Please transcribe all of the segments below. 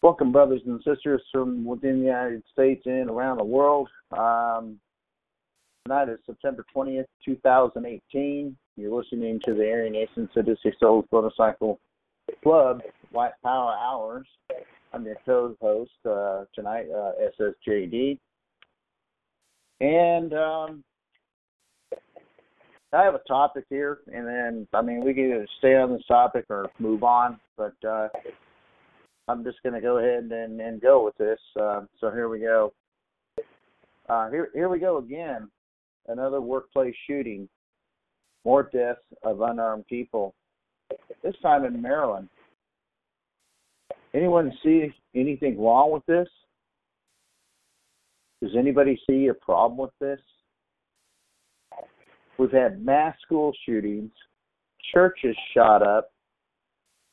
Welcome, brothers and sisters from within the United States and around the world. Um, tonight is September 20th, 2018. You're listening to the Aryan Nation Sadistic Souls Motorcycle Club White Power Hours. I'm your co-host uh, tonight, uh, SSJD, and um, I have a topic here, and then I mean we can either stay on this topic or move on, but uh, I'm just going to go ahead and, and go with this. Uh, so here we go. Uh, here here we go again. Another workplace shooting. More deaths of unarmed people. This time in Maryland. Anyone see anything wrong with this? Does anybody see a problem with this? We've had mass school shootings, churches shot up,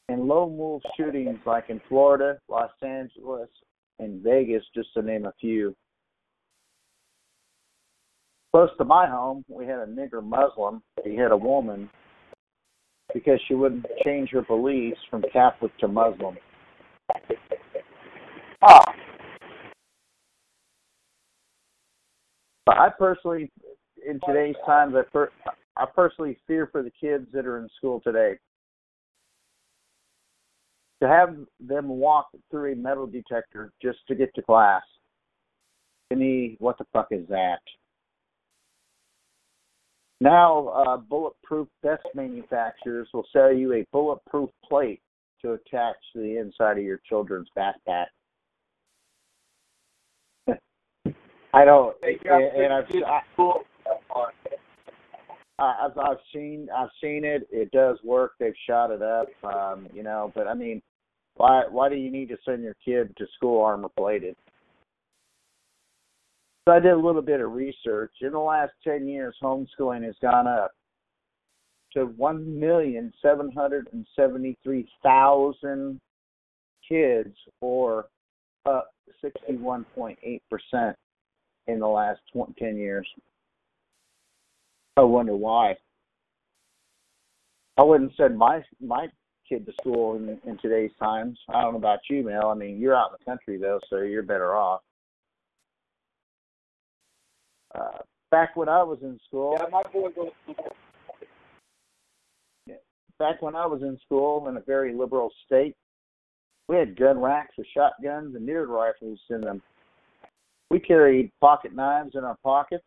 and lone wolf shootings like in Florida, Los Angeles, and Vegas, just to name a few. Close to my home, we had a nigger Muslim. He hit a woman because she wouldn't change her beliefs from Catholic to Muslim. Ah. But I personally, in today's times, I, per, I personally fear for the kids that are in school today. To have them walk through a metal detector just to get to class, to me, what the fuck is that? Now, uh, bulletproof vest manufacturers will sell you a bulletproof plate to attach to the inside of your children's backpack. I don't, and, and I've, I, I've I've seen I've seen it. It does work. They've shot it up, um, you know. But I mean, why why do you need to send your kid to school armor plated? So I did a little bit of research. In the last ten years, homeschooling has gone up to one million seven hundred and seventy three thousand kids, or up sixty one point eight percent in the last 20, 10 years. I wonder why. I wouldn't send my my kid to school in, in today's times. I don't know about you, Mel. I mean, you're out in the country though, so you're better off. Uh, back when I was in school. Yeah, my boy goes to school. Back when I was in school in a very liberal state, we had gun racks with shotguns and near rifles in them. We carried pocket knives in our pockets.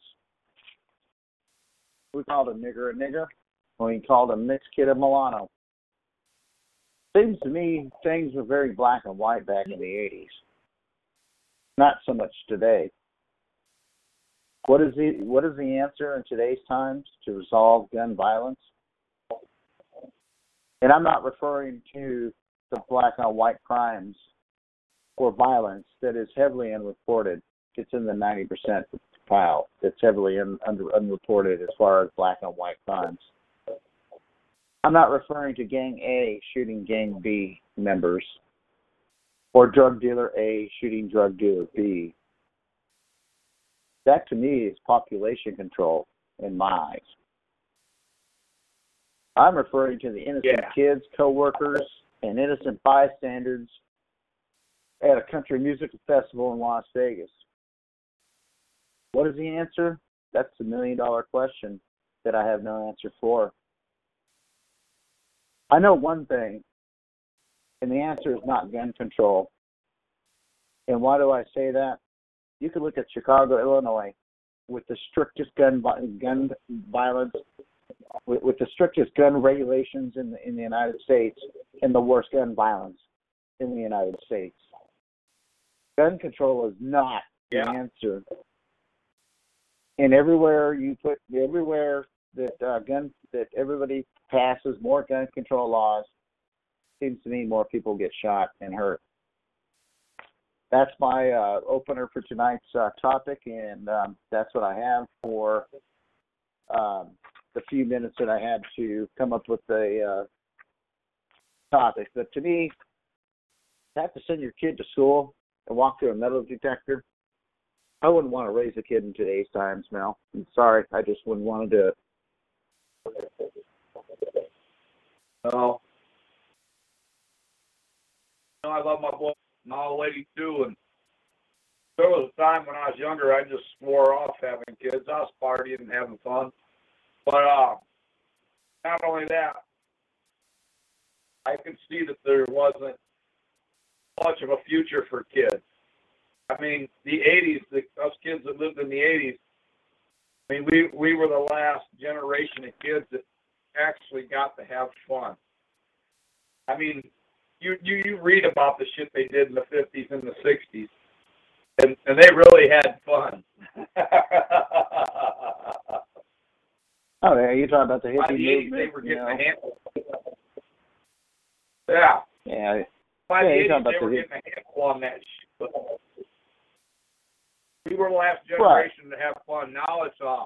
We called a nigger a nigger. We called a mixed kid a Milano. Seems to me things were very black and white back in the 80s. Not so much today. What is the what is the answer in today's times to resolve gun violence? And I'm not referring to the black and white crimes or violence that is heavily unreported it's in the 90% pile. It's heavily un, under, unreported as far as black and white crimes. I'm not referring to Gang A shooting Gang B members or drug dealer A shooting drug dealer B. That to me is population control in my eyes. I'm referring to the innocent Yeah. kids, co-workers, and innocent bystanders at a country music festival in Las Vegas. What is the answer? That's the million dollar question that I have no answer for. I know one thing, and the answer is not gun control. And why do I say that? You can look at Chicago, Illinois, with the strictest gun gun violence, with, with the strictest gun regulations in the in the United States, and the worst gun violence in the United States. Gun control is not Yeah. the answer and everywhere you put everywhere that uh, gun that everybody passes more gun control laws, seems to me more people get shot and hurt. That's my uh, opener for tonight's uh, topic, and um, that's what I have for um, the few minutes that I had to come up with a uh, topic. But to me, to have to send your kid to school and walk through a metal detector, I wouldn't want to raise a kid in today's times, Mel. I'm sorry, I just wouldn't want to do it. No. You know, I love my boy all the ladies too, and there was a time when I was younger, I just swore off having kids. I was partying and having fun. But uh, not only that, I could see that there wasn't much of a future for kids. I mean, the '80s, the, us kids that lived in the '80s. I mean, we we were the last generation of kids that actually got to have fun. I mean, you you you read about the shit they did in the '50s and the '60s, and and they really had fun. oh yeah, you talking about the By hippie the movement? they were you know? a handful. Yeah, Yeah, by Yeah, the you're '80s, talking about they were the- getting a handful on that shit. We were the last generation to have fun. Now it's uh,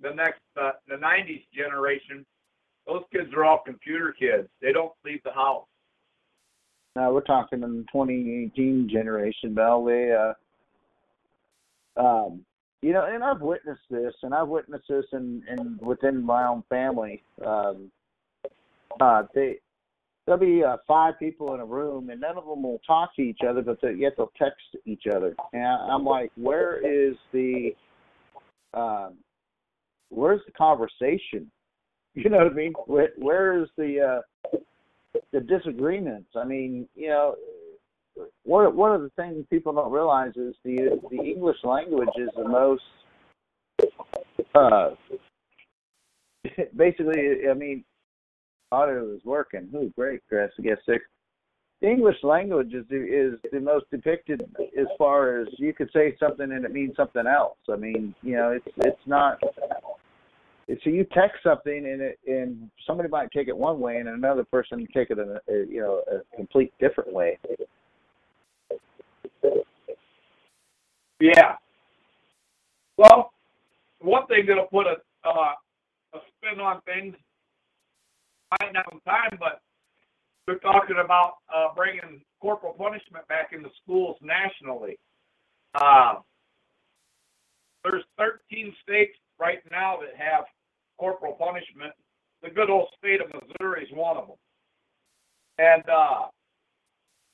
the next, uh, the '90s generation. Those kids are all computer kids. They don't leave the house. Now we're talking in the 2018 generation, Bell. They, uh, um, you know, and I've witnessed this, and I've witnessed this in, in within my own family. Um, uh, they there'll be uh, five people in a room, and none of them will talk to each other, but they, yet they'll text each other. And I'm like, where is the, um, where's the conversation? You know what I mean? Where, where is the uh, the disagreements? I mean, you know, one one of the things people don't realize is the the English language is the most uh basically I mean audio is working. Ooh, great, Chris. I guess six. The English language is the, is the most depicted as far as you could say something and it means something else. I mean, you know, it's it's not. So you text something and it and somebody might take it one way and another person take it in a, you know a complete different way. Yeah. Well, one thing that'll put a uh, a spin on things. Might not have time, but we're talking about uh, bringing corporal punishment back into schools nationally. Uh, there's 13 states right now that have corporal punishment. The good old state of Missouri is one of them, and uh,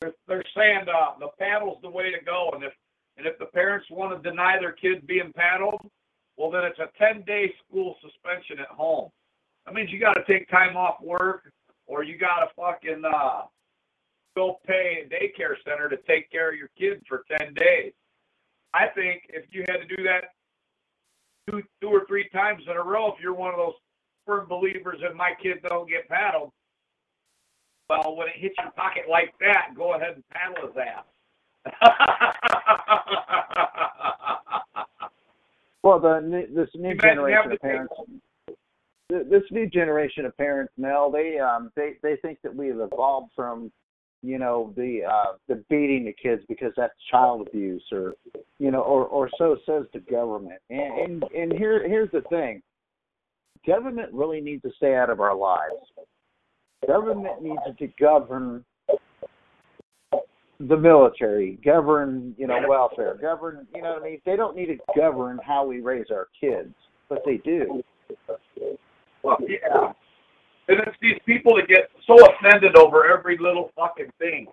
they're, they're saying uh, the paddle's the way to go, and if and if the parents want to deny their kid being paddled, well, then it's a 10 day school suspension at home. That means you got to take time off work or you got to fucking uh, go pay a daycare center to take care of your kid for 10 days. I think if you had to do that two, two or three times in a row, if you're one of those firm believers that my kid don't get paddled, well, when it hits your pocket like that, go ahead and paddle his ass. Well, the this new generation of parents, this new generation of parents, Mel, they um they they think that we've evolved from, you know, the uh the beating the kids because that's child abuse or, you know, or or so says the government. And and and here here's the thing, government really needs to stay out of our lives. Government needs to govern the military, govern, you know, welfare, govern, you know what I mean? They don't need to govern how we raise our kids, but they do. Well, yeah. And it's these people that get so offended over every little fucking thing.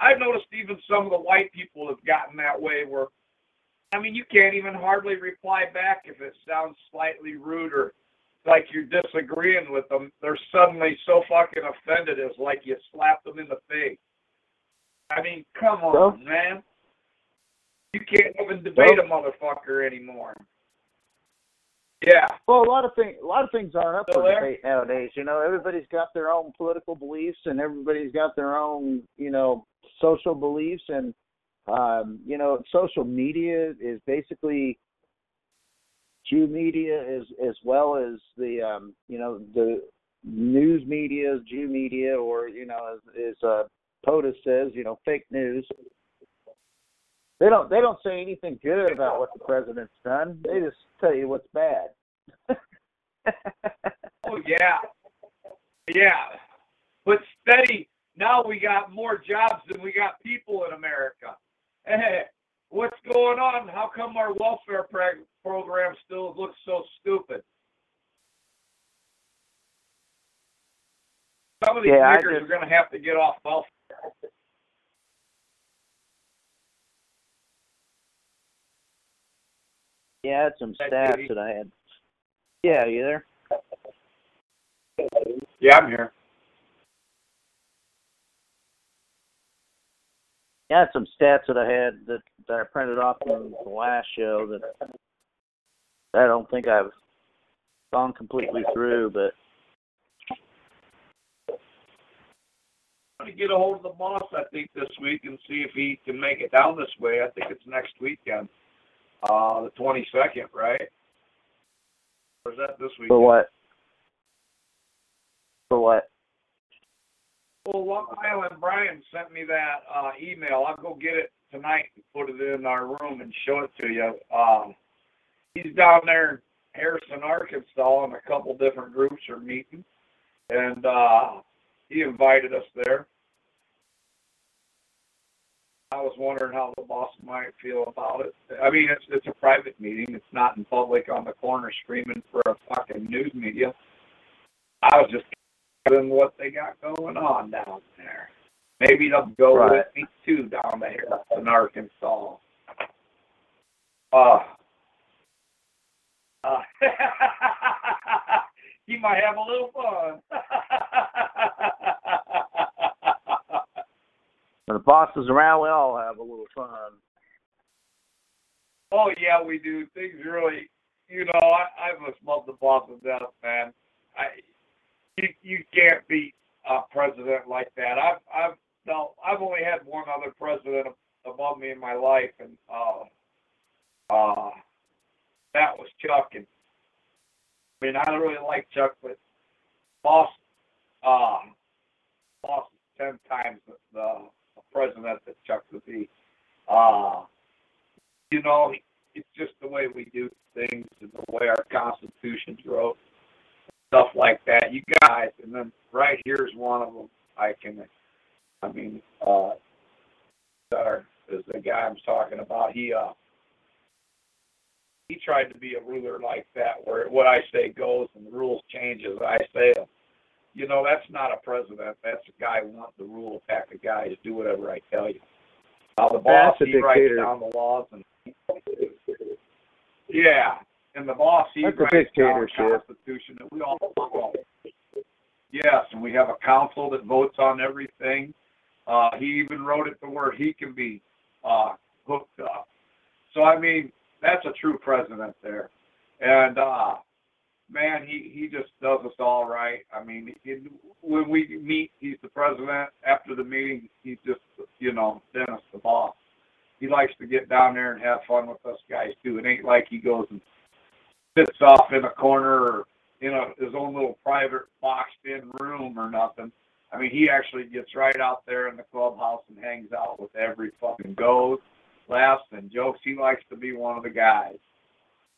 I've noticed even some of the white people have gotten that way where, I mean, you can't even hardly reply back if it sounds slightly rude or like you're disagreeing with them. They're suddenly so fucking offended it's like you slapped them in the face. I mean, come on, Well- man. You can't even debate a motherfucker anymore. Yeah. Well, a lot of things, a lot of things aren't up Still for there? debate nowadays. You know, everybody's got their own political beliefs, and everybody's got their own, you know, social beliefs, and um, you know, social media is basically Jew media as as well as the um, you know the news media, Jew media, or you know as, as uh, POTUS says, you know fake news. They don't they don't say anything good about what the president's done. They just tell you what's bad. oh yeah, yeah. But steady. Now we got more jobs than we got people in America. Hey, what's going on? How come our welfare program still looks so stupid? Some of these Yeah, niggers just- are going to have to get off welfare. Yeah, I had some stats that I had. Yeah, you there? Yeah, I'm here. Yeah, I had some stats that I had that, that I printed off from the last show that I don't think I've gone completely through, but I'm going to get a hold of the boss, I think, this week and see if he can make it down this way. I think it's next weekend, uh, the 22nd, right? Or is that this week? for what? For what? Well, Long Island Brian sent me that uh, email. I'll go get it tonight and put it in our room and show it to you. Um, he's down there in Harrison, Arkansas, and a couple different groups are meeting, and uh, he invited us there. I was wondering how the boss might feel about it. I mean, it's it's a private meeting. It's not in public on the corner screaming for a fucking news media. I was just wondering what they got going on down there. Maybe they'll go Right. with me too down there in Arkansas. Uh, uh, he might have a little fun. When the boss is around, we all have a little fun. Oh yeah, we do. Things really, you know, I, I must love the boss to death, man. I, you you can't beat a president like that. I've I've no, I've only had one other president above me in my life, and uh, uh, that was Chuck. And I mean, I really like Chuck, but boss, uh, boss is ten times the, the president that Chuck would be. Uh, you know, it's just the way we do things and the way our constitution's wrote, stuff like that. You guys, and then right here's one of them. I can, I mean, uh, is the guy I'm talking about. He, uh, he tried to be a ruler like that, where what I say goes and the rules change as I say them. You know, that's not a president. That's a guy who wants to rule a pack of guys. Do whatever I tell you. Uh, the boss, he writes down the laws and yeah, and the boss he That's writes down the. Constitution that we all follow. Yes, and we have a council that votes on everything. Uh, he even wrote it to where he can be uh, hooked up. So I mean, that's a true president there, and uh, man, he he just does us all right. I mean, it, when we meet, he's the president. After the meeting, he's just you know Dennis the boss. He likes to get down there and have fun with us guys too. It ain't like he goes and sits off in a corner or in a, his own little private boxed-in room or nothing. I mean, he actually gets right out there in the clubhouse and hangs out with every fucking goes, laughs, and jokes. He likes to be one of the guys.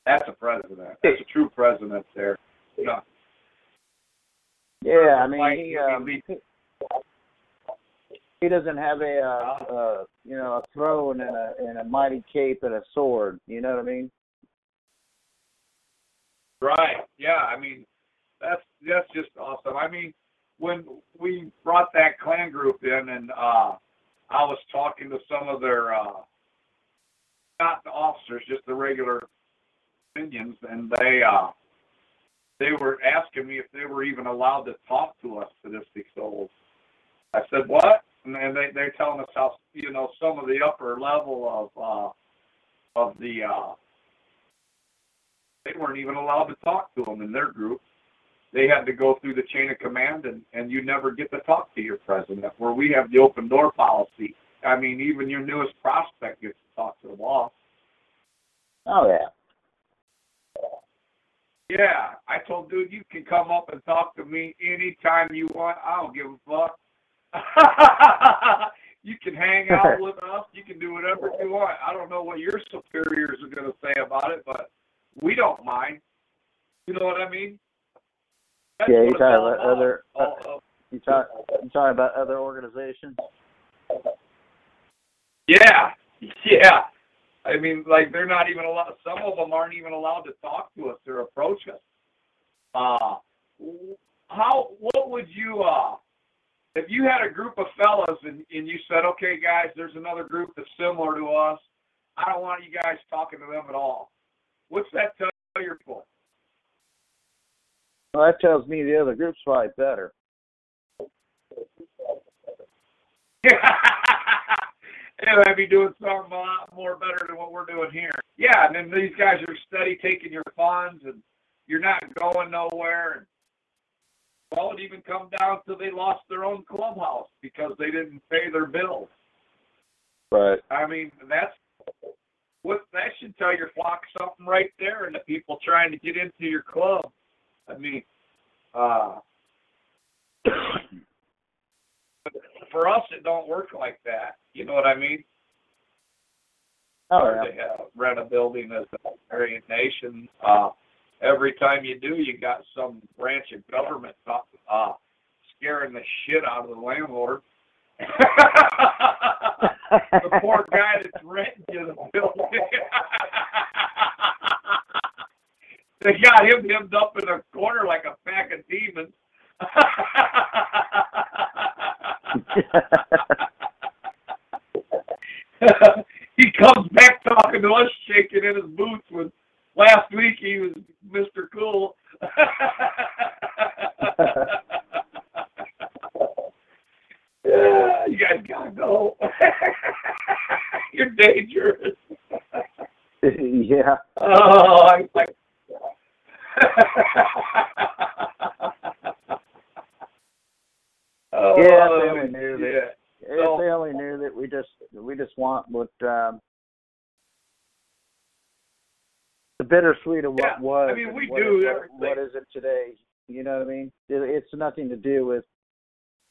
That's a president. That's a true president there. Know, Yeah, I mean, he, um, he, he doesn't have a uh, uh, you know a throne and a and a mighty cape and a sword. You know what I mean? Right. Yeah. I mean, that's that's just awesome. I mean, when we brought that clan group in, and uh, I was talking to some of their uh, not the officers, just the regular minions, and they uh, they were asking me if they were even allowed to talk to us sadistic souls. I said, "What?" And they they're telling us how you know some of the upper level of uh, of the uh, they weren't even allowed to talk to them in their group. They had to go through the chain of command, and and you never get to talk to your president. Where we have the open door policy. I mean, even your newest prospect gets to talk to the boss. Oh yeah. Yeah, I told dude you can come up and talk to me anytime you want. I don't give a fuck. you can hang out with us. You can do whatever you want. I don't know what your superiors are going to say about it, but we don't mind. You know what I mean? That's Yeah, you talking about other- uh, of- You talk you talking about other organizations? Yeah, yeah. I mean, like they're not even allowed. Some of them aren't even allowed to talk to us or approach us. Uh, how? What would you? Uh, if you had a group of fellas and, and you said, okay, guys, there's another group that's similar to us. I don't want you guys talking to them at all. What's that tell your people? Well, that tells me the other group's probably better. they might be doing something a lot more better than what we're doing here. Yeah, and then these guys are steady taking your funds, and you're not going nowhere. And well, it even come down to they lost their own clubhouse because they didn't pay their bills. Right. I mean, that's what that should tell your flock something right there, and the people trying to get into your club. I mean, uh, for us, it don't work like that. You know what I mean? Oh yeah. to have, rent a building as a Aryan nation. Uh, every time you do, you got some branch of government uh, scaring the shit out of the landlord. the poor guy that's renting you the building. they got him hemmed up in a corner like a pack of demons. he comes back talking to us, shaking in his boots. When last week he was Mr. Cool. yeah, you guys gotta go. You're dangerous. yeah. Oh, I like. Oh, Yeah, they only knew that- yeah. If So- they only knew that we just we just want what um the bittersweet of what Yeah, was. I mean, we what do is- everything. what is it today? You know what I mean? It, it's nothing to do with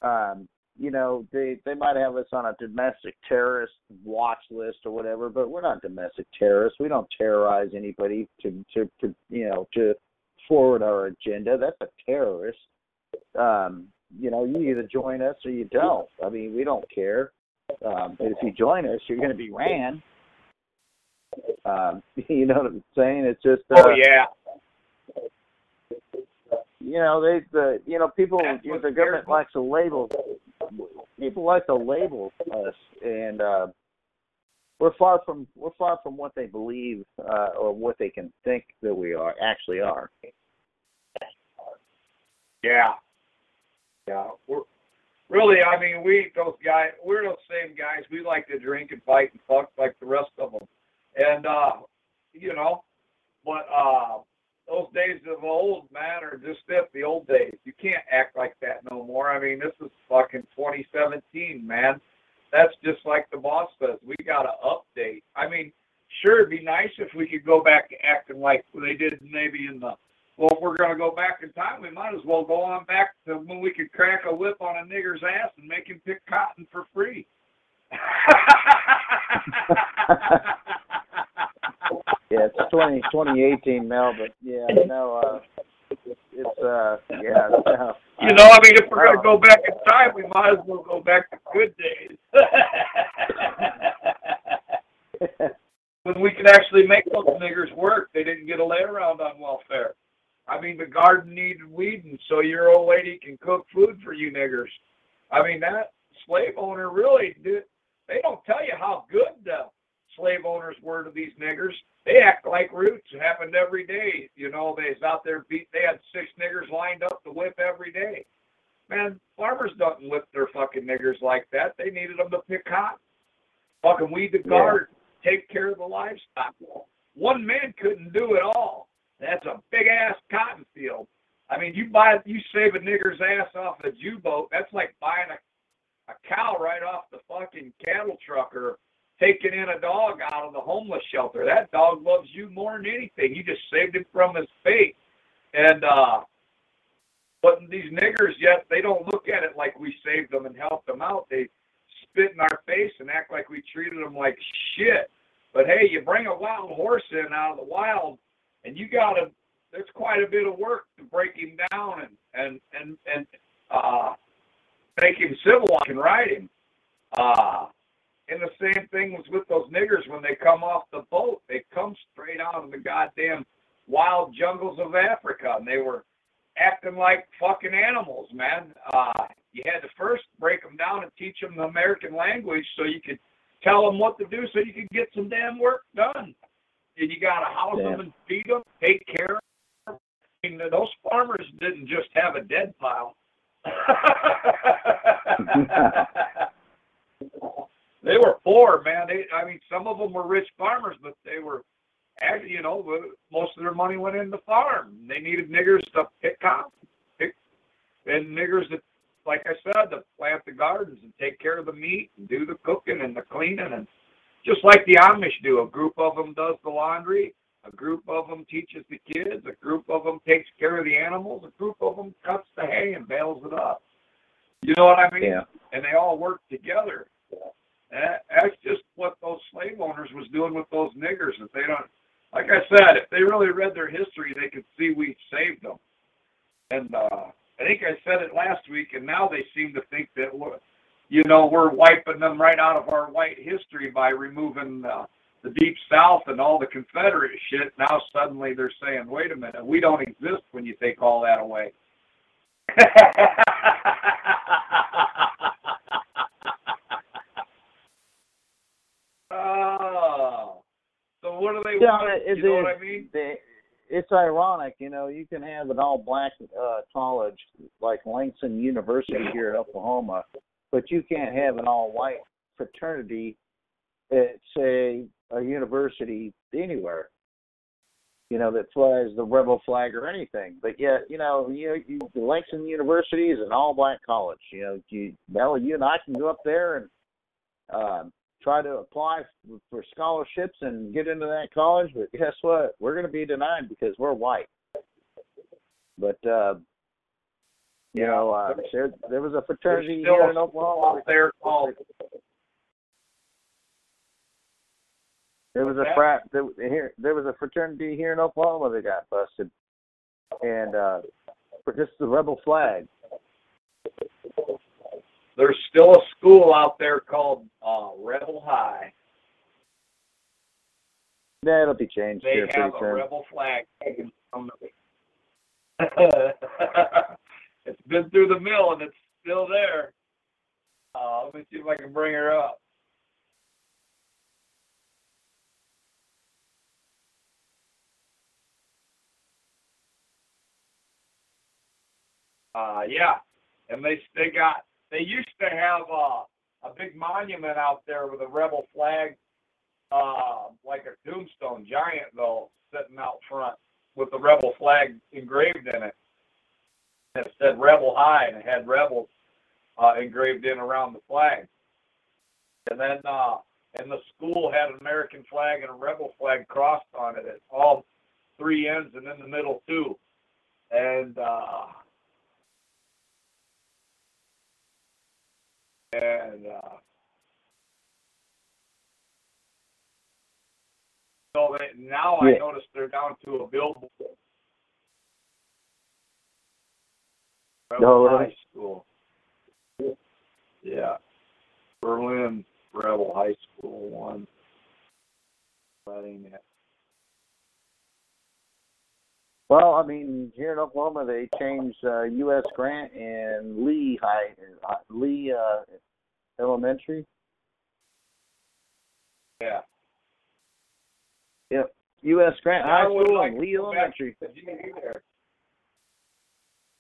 um you know, they they might have us on a domestic terrorist watch list or whatever, but we're not domestic terrorists. We don't terrorize anybody to to, to you know to forward our agenda. That's a terrorist. Um, you know, you either join us or you don't. I mean, we don't care. Um, if you join us, you're going to be ran. Um, you know what I'm saying? It's just uh, Oh yeah. you know they the you know people you know, the government likes to label people like to label us and uh we're far from we're far from what they believe uh or what they can think that we are actually are Yeah. Yeah. We're really, I mean, we those guys, we're those same guys. We like to drink and fight and fuck like the rest of them, and uh, you know, but uh, those days of old, man, are just it. The old days. You can't act like that no more. I mean, this is fucking 2017, man. That's just like the boss says. We got to update. I mean, sure, it'd be nice if we could go back to acting like they did maybe in the well, if we're going to go back in time, we might as well go on back to when we could crack a whip on a nigger's ass and make him pick cotton for free. yeah it's 20 2018 Mel but yeah no uh it's uh yeah no, you know, I mean, if we're going to go back in time, we might as well go back to good days. when we could actually make those niggers work, they didn't get a lay around on welfare. I mean, the garden needed weeding, so your old lady can cook food for you niggers. I mean, that slave owner really did. They don't tell you how good the slave owners were to these niggers. They act like roots. It happened every day. You know, they was out there beat. They had six niggers lined up to whip every day. Man, farmers don't whip their fucking niggers like that. They needed them to pick cotton, fucking weed the garden, take care of the livestock. One man couldn't do it all. That's a big ass cotton field. I mean, you buy, you save a nigger's ass off a Jew boat. That's like buying a, a cow right off the fucking cattle truck or taking in a dog out of the homeless shelter. That dog loves you more than anything. You just saved him from his fate. And uh, but these niggers, yet they don't look at it like we saved them and helped them out. They spit in our face and act like we treated them like shit. But hey, you bring a wild horse in out of the wild, and you got to. There's quite a bit of work to break him down and and and and uh, make him civilized and ride him. Uh, and the same thing was with those niggers when they come off the boat. They come straight out of the goddamn wild jungles of Africa, and they were acting like fucking animals, man. Uh, you had to first break them down and teach them the American language so you could tell them what to do so you could get some damn work done. And you got to house Yeah. them and feed them, take care of them. I mean, those farmers didn't just have a dead pile. they were poor, man. They, I mean, some of them were rich farmers, but they were, you know, most of their money went in the farm. They needed niggers to pick cotton, pick, and niggers that, like I said, to plant the gardens and take care of the meat and do the cooking and the cleaning, and just like the Amish do. A group of them does the laundry. A group of them teaches the kids. A group of them takes care of the animals. A group of them cuts the hay and bales it up. You know what I mean? Yeah. And they all work together. That, that's just what those slave owners was doing with those niggers. If they don't, like I said, if they really read their history, they could see we saved them. And uh, I think I said it last week, and now they seem to think that you know, we're wiping them right out of our white history by removing uh, the Deep South and all the Confederate shit. Now suddenly they're saying, wait a minute, we don't exist when you take all that away. oh, so what do they Yeah, want? it- you know it- what I mean? they- it's ironic, you know, you can have an all black uh, college like Langston University here in Oklahoma, but you can't have an all white fraternity at say a university anywhere. You know, that flies the rebel flag or anything. But yet, you know, you, you Langston University is an all black college. You know, you Mel, you and I can go up there and uh, try to apply for scholarships and get into that college, but guess what? We're going to be denied because we're white. But uh, you know, uh, there there was a fraternity here in Oklahoma. out there called There was a frat there, here. There was a fraternity here in Oklahoma that got busted, and uh, for just the rebel flag. There's still a school out there called uh, Rebel High. That'll be changed They have a soon. rebel flag taken from the. It's been through the mill and it's still there. Uh, let me see if I can bring her up. Uh, yeah, and they they got they used to have uh, a big monument out there with a rebel flag uh, like a tombstone, giant though, sitting out front with the rebel flag engraved in it. It said Rebel High, and it had rebels uh, engraved in around the flag. And then, uh, and the school had an American flag and a rebel flag crossed on it at all three ends and in the middle too. And uh, and uh, So they, now I Yeah. notice they're down to a billboard. Rebel really? High School. Yeah. Berlin Rebel High School one. Letting it. Well, I mean, here in Oklahoma, they changed uh, U.S. Grant and Lee High, uh, Lee uh, Elementary. Yeah. Yep, U.S. Grant High School like and Lee Elementary. to the GE there.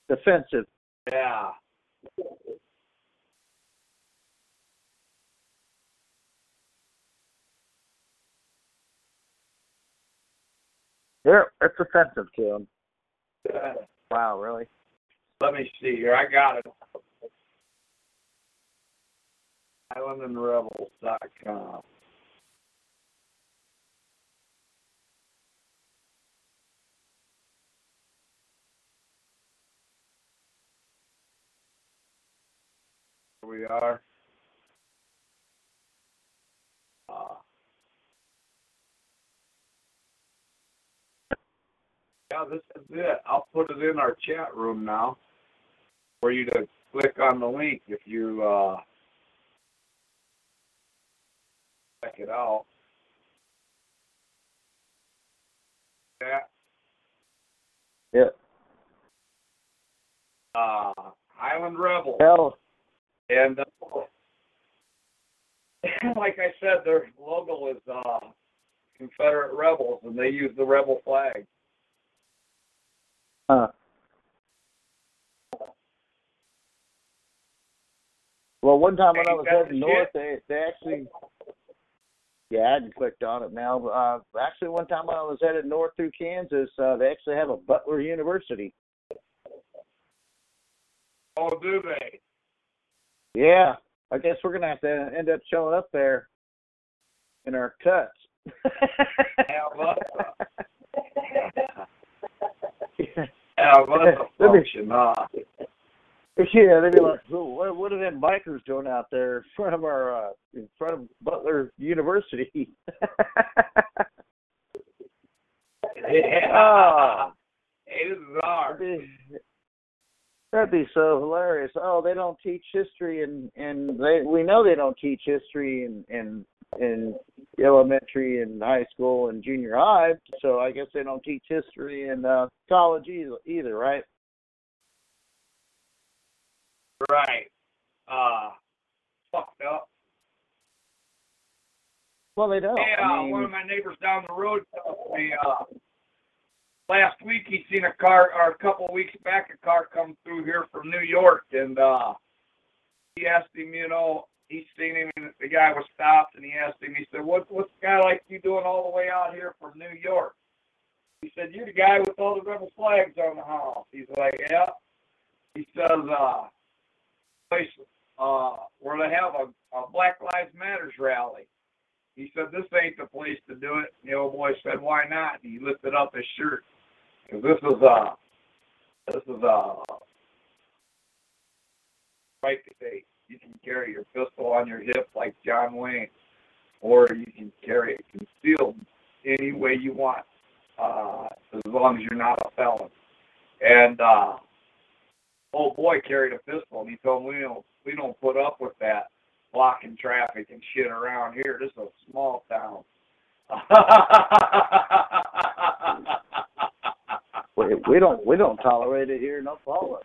Defensive. Yeah. Yeah, it's offensive to them. Wow, really? Let me see here. I got it. IslandandRebels.com. we are. Uh, yeah, this is it. I'll put it in our chat room now for you to click on the link if you uh, check it out. Yeah. Yep. Uh, Highland Rebels. Hell, And uh, like I said, their logo is uh, Confederate Rebels, and they use the rebel flag. huh. Well, one time when I was heading north, they they actually. Yeah, I hadn't clicked on it now. Uh, actually, one time when I was headed north through Kansas, uh, they actually have a Butler University. Oh, do they? Yeah, I guess we're gonna have to end up showing up there in our cuts. Have us, have us a Let me- function, huh? yeah, they'd be like, "Whoa, what, what are them bikers doing out there in front of our, uh, in front of Butler University?" Yeah. Oh. This is ours. That'd be, so hilarious. Oh, they don't teach history, and and they we know they don't teach history in in in elementary and high school and junior high. So I guess they don't teach history in uh, college either, either, right? Right. Uh, fucked up. Well, they don't. Yeah, I mean, one of my neighbors down the road tells me uh, last week he seen a car, or a couple of weeks back, a car come through here from New York, and uh, he asked him, you know, he seen him, and the guy was stopped, and he asked him, he said, "What, what's a guy like you doing all the way out here from New York?" He said, "You're the guy with all the rebel flags on the house." He's like, "Yeah." He says, uh, place uh, where they have a, a Black Lives Matters rally. He said, "This ain't the place to do it." And the old boy said, "Why not?" And he lifted up his shirt because this is uh, this is uh, right today. You can carry your pistol on your hip like John Wayne, or you can carry it concealed any way you want, uh, as long as you're not a felon. And uh, old boy carried a pistol, and he told me we don't we don't put up with that blocking traffic and shit around here. This is a small town. we, we don't we don't tolerate it here in Oklahoma.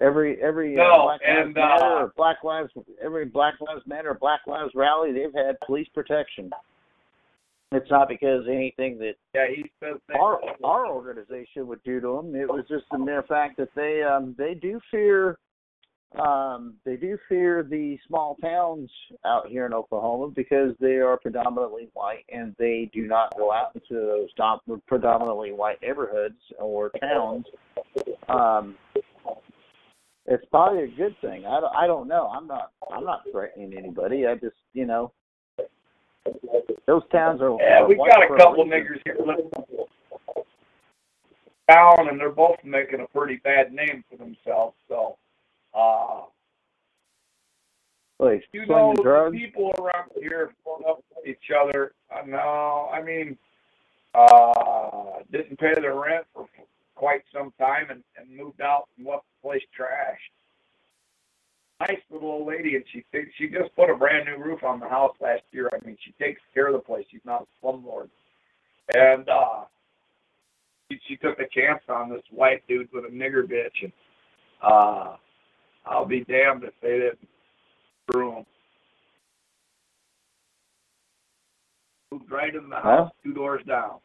Every every uh, No, Black Lives and, Matter uh, or Black Lives every Black Lives Matter Black Lives rally, they've had police protection. It's not because anything that yeah, he says our our organization would do to them. It was just the mere fact that they um they do fear um they do fear the small towns out here in Oklahoma because they are predominantly white and they do not go out into those dom- predominantly white neighborhoods or towns. Um it's probably a good thing. I don't, I don't know. I'm not I'm not threatening anybody. I just you know those towns are. Yeah, are we white got a couple reason. niggers here living down, and they're both making a pretty bad name for themselves. So, uh, Like you know, the drugs. people around here put up with each other. Uh, no, I mean, uh, didn't pay their rent for quite some time and, and moved out and left the place trashed. Nice little old lady, and she thinks she just put a brand new roof on the house last year. I mean, she takes care of the place. She's not a slumlord, and uh, she, she took a chance on this white dude with a nigger bitch, and uh, I'll be damned if they didn't screw him. Moved right in the house, two doors down.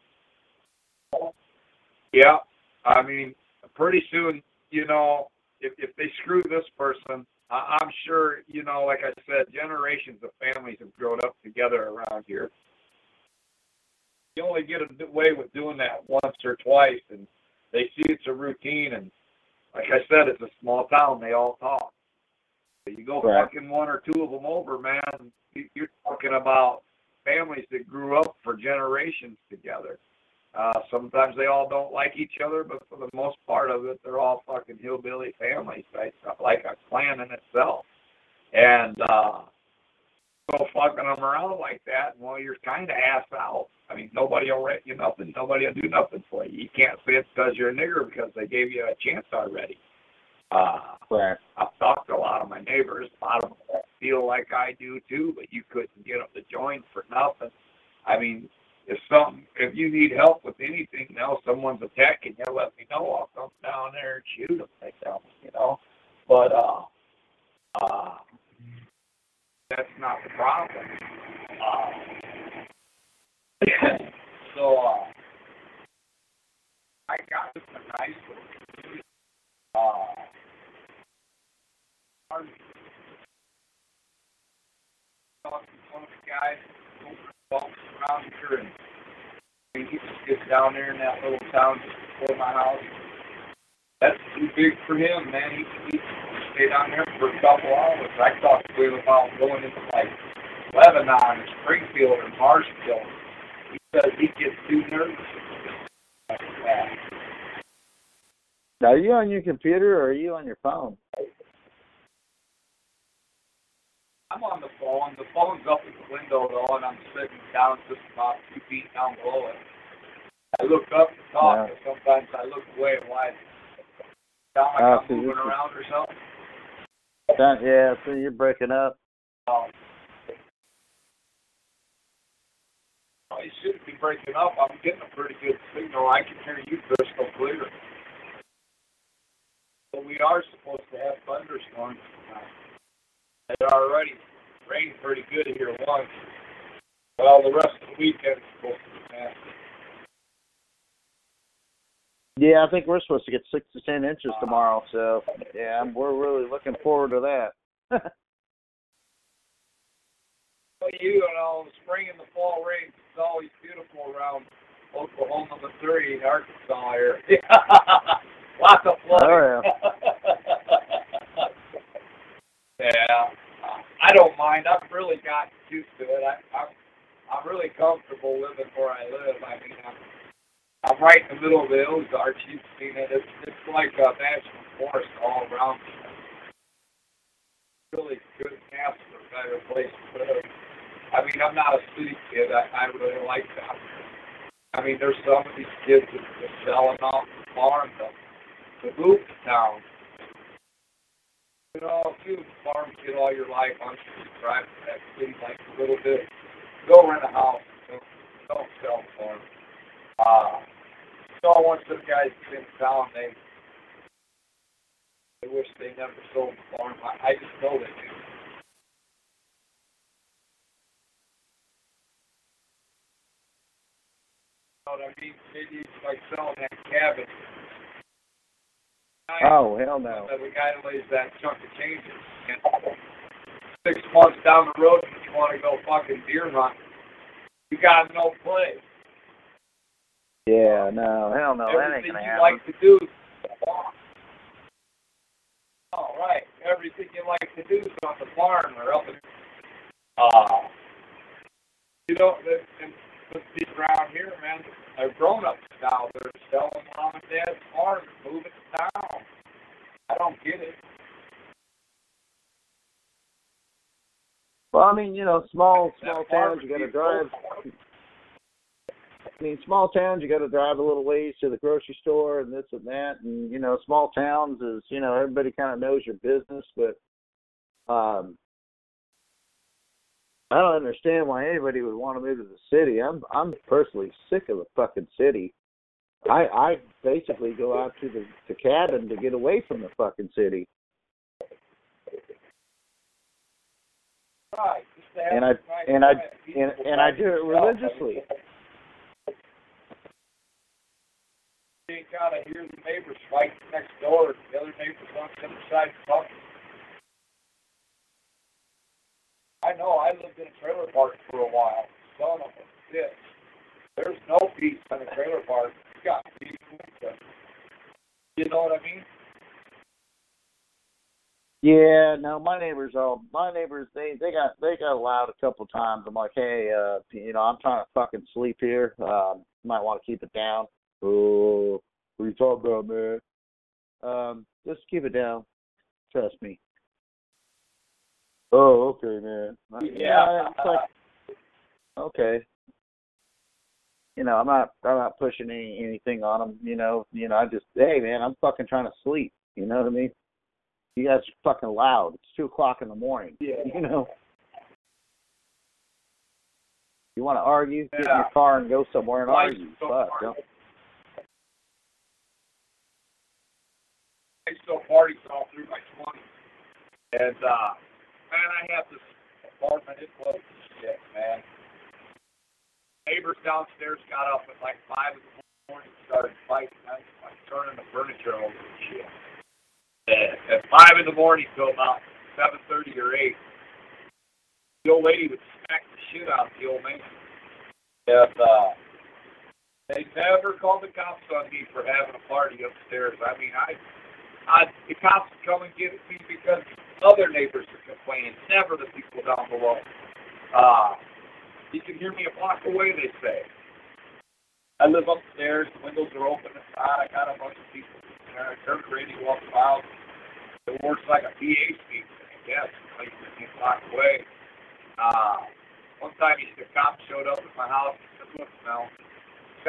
Yeah, I mean, pretty soon, you know, if if they screw this person, I, I'm sure, you know, like I said, generations of families have grown up together around here. You only get away with doing that once or twice, and they see it's a routine. And like I said, it's a small town; they all talk. You go Right. fucking one or two of them over, man. you- You're talking about families that grew up for generations together. Uh, sometimes they all don't like each other, but for the most part of it, they're all fucking hillbilly families, right? Like a clan in itself. And uh, go fucking them around like that, well, you're kind of ass out. I mean, nobody will rent you nothing. Nobody will do nothing for you. You can't say it's because you're a nigger because they gave you a chance already. Uh, Right. I've talked to a lot of my neighbors. A lot of them feel like I do too, but you couldn't get them to join for nothing. I mean, if something, if you need help with anything now, someone's attacking you, let me know. I'll come down there and shoot them. They tell me, you know. But uh, uh, that's not the problem. Uh, so uh, I got this a nice one. Uh, one of the guys walks around here and I he just gets down there in that little town just before my house. That's too big for him, man. He he stay down there for a couple hours. I talked to him about going into like Lebanon and Springfield and Marshfield. He says he gets too nervous. Like that. Now, are you on your computer or are you on your phone? I'm on the phone. The phone's up at the window though, and I'm sitting down just about two feet down below it. I look up to talk, Yeah. and sometimes I look away. Why? Sound like Ah, I'm so moving around or something? Yeah, so you're breaking up. Um, well, you shouldn't be breaking up. I'm getting a pretty good signal. I can hear you crystal clear. But we are supposed to have thunderstorms tonight. It already rained pretty good here once. Well, the rest of the weekend is supposed to be nasty. Yeah, I think we're supposed to get six to ten inches uh-huh. tomorrow, so yeah, we're really looking forward to that. Well, you know, the spring and the fall rains, it's always beautiful around Oklahoma, Missouri, and Arkansas here. Lots of flooding. Oh, yeah. I don't mind. I've really gotten used to it. I, I'm I'm really comfortable living where I live. I mean, I'm I'm right in the middle of the Ozarks. You've seen it. It's it's like a national forest all around me. Really couldn't for a better place to live. I mean, I'm not a city kid. I, I really like that. I mean, there's some of these kids that are selling off the farm to, to move to town. You know, if you farm kid all your life, I'm sure you drive to that city like a little bit. Go rent a house. Don't, don't sell farm. Uh, so once the guys get in town, they they wish they never sold the farm. I, I just know they do. I mean? Maybe it's like selling that cabin. oh hell no. the guy lays that chunk of change in. And six months down the road, if you want to go fucking deer hunt, you got no place. Yeah, no, hell no, that ain't gonna happen. like to do is the farm. All right, everything you like to do is on the farm or up in. Uh, you know, and people around here, man, they're grown now. They're selling mom and dad's farm moving to town. I don't get it. Well, I mean, you know, small small towns you got to drive. I mean, small towns you got to drive a little ways to the grocery store and this and that, and you know, small towns is you know everybody kind of knows your business, but um, I don't understand why anybody would want to move to the city. I'm I'm personally sick of the fucking city. I I basically go out to the the cabin to get away from the fucking city, Right. Just to have and I and I and, and I do it religiously. Ain't gotta hear the neighbors fight next door. The other neighbors on the other side talking. I know. I lived in a trailer park for a while. Son of a bitch. There's no peace in a trailer park. You got peace. You know what I mean? Yeah, no, my neighbors all my neighbors they they got they got loud a couple times. I'm like, hey, uh, you know, I'm trying to fucking sleep here. Um, might want to keep it down. Oh, what are you talking about, man? Um, just keep it down. Trust me. Oh, okay, man. Yeah. it's like okay. You know, I'm not I'm not pushing any anything on them. You know, you know, I just hey man, I'm fucking trying to sleep. You know what I mean? You guys are fucking loud. It's two o'clock in the morning. Yeah. You know. You want to argue? Get in Yeah. your car and go somewhere and Life's argue. so Fuck. Don't, I still parties all through my twenties. And uh man, I have this apartment, it was shit, man. Neighbors downstairs got up at like five in the morning, and started fighting, I like turning the furniture over and shit. And at five in the morning till about seven thirty or eight, the old lady would smack the shit out of the old man. And uh they never called the cops on me for having a party upstairs. I mean I uh, the cops come and get me because other neighbors are complaining, never the people down below. Uh, you can hear me a block away, they say. I live upstairs, the windows are open inside, I got a bunch of people in there, I turn the radio up. It works like a PA speaker, I guess, like a block away. Uh, one time he, the cop showed up at my house and said, look, Mel,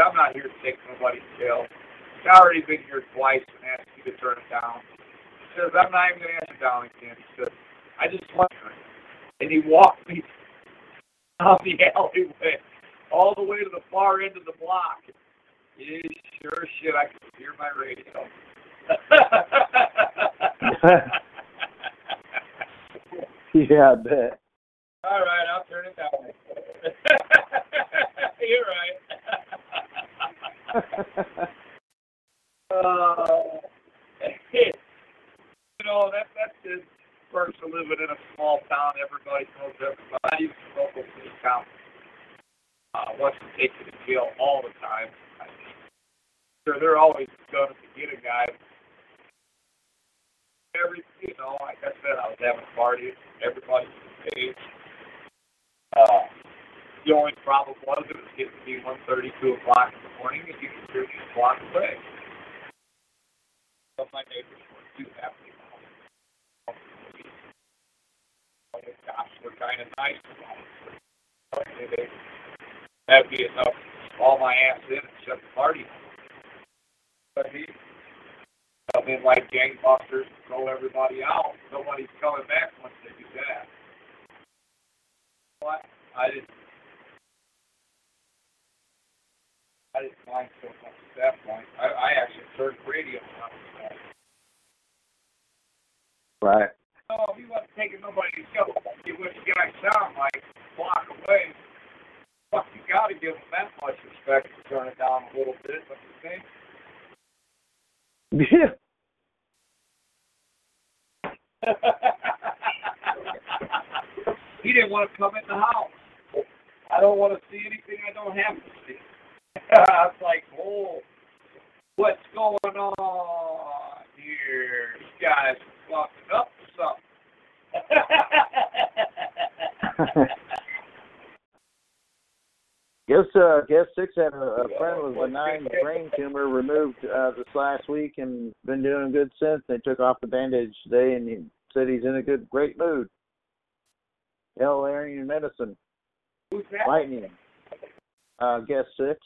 I'm not here to take nobody jail. I've already been here twice and asked you to turn it down. He says, I'm not even going to ask you down again. He says, I just want to. And he walked me down the alleyway all the way to the far end of the block. Yeah, sure shit, I could hear my radio. yeah, I bet. All right, I'll turn it down. You're right. Uh, you know, that that's the perks of living in a small town. Everybody knows everybody. The local police count uh, wants to take you to jail all the time. I mean, sure, they're always going to get a guy. Every, you know, like I said, I was having a party. Everybody was paid. Uh, the only problem was it was getting to be 1.30, 2 o'clock in the morning, and you could hear me a block away. But my neighbors weren't too happy. The cops were kind of nice. They, that'd be enough haul my ass in and shut the party. But he come in like gangbusters and throw everybody out. Nobody's coming back once they do that. What? I didn't. I didn't mind so much at that point. I, I actually turned radio on. Right. Oh, if you wasn't taking nobody to jail, you wish you guys sound like a block away. Fuck, you gotta give them that much respect to turn it down a little bit, don't you think? Yeah. he didn't want to come in the house. I don't want to see anything I don't have to see. I was like, oh, what's going on here? These guys fucking up something. Guess uh, guess six had a, a friend with a benign brain tumor removed uh, this last week and been doing good since. They took off the bandage today and he said he's in a good, great mood. L. Arian medicine, Who's that? lightning. Uh, guess six.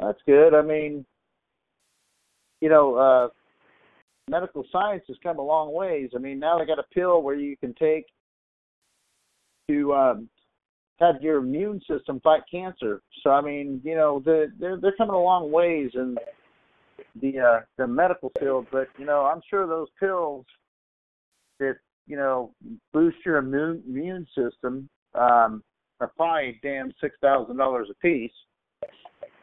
That's good. I mean, you know, uh, medical science has come a long ways. I mean, now they got a pill where you can take to um, have your immune system fight cancer. So I mean, you know, the, they're they're coming a long ways in the uh, the medical field. But you know, I'm sure those pills that you know boost your immune immune system um, are probably damn six thousand dollars a piece.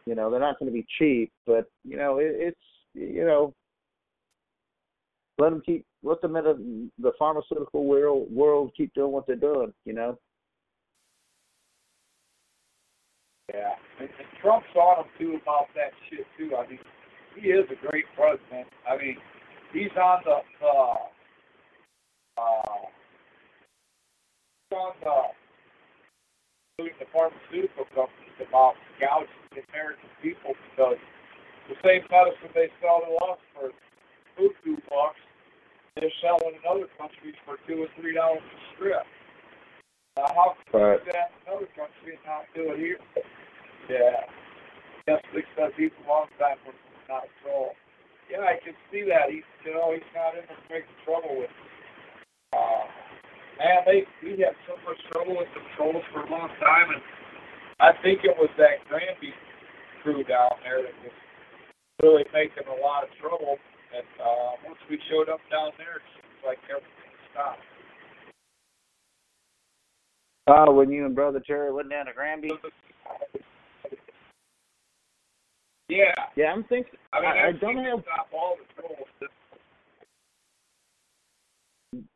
You know, they're not going to be cheap, but you know, it, it's you know, let them keep let them in the pharmaceutical world world keep doing what they're doing. You know. Yeah, and, and Trump's on him too about that shit too. I mean, he is a great president. I mean, he's on the uh, uh, on the the pharmaceutical companies about gouging the American people because the same medicine they sell to us for two two bucks, they're selling in other countries for two or three dollars a strip. Uh, how can Right. you do that in another country and not do it here? Yeah. Netflix says he's a long time for not troll. Yeah, I can see that. He's you know, he's not in there making trouble with uh man, they we had so much trouble with the trolls for a long time and I think it was that Granby crew down there that was really making a lot of trouble and uh once we showed up down there it seems like everything stopped. Uh, when you and brother Terry went down to Granby. Yeah. Yeah, I'm thinking. I mean I, I don't have. stop all the trolls.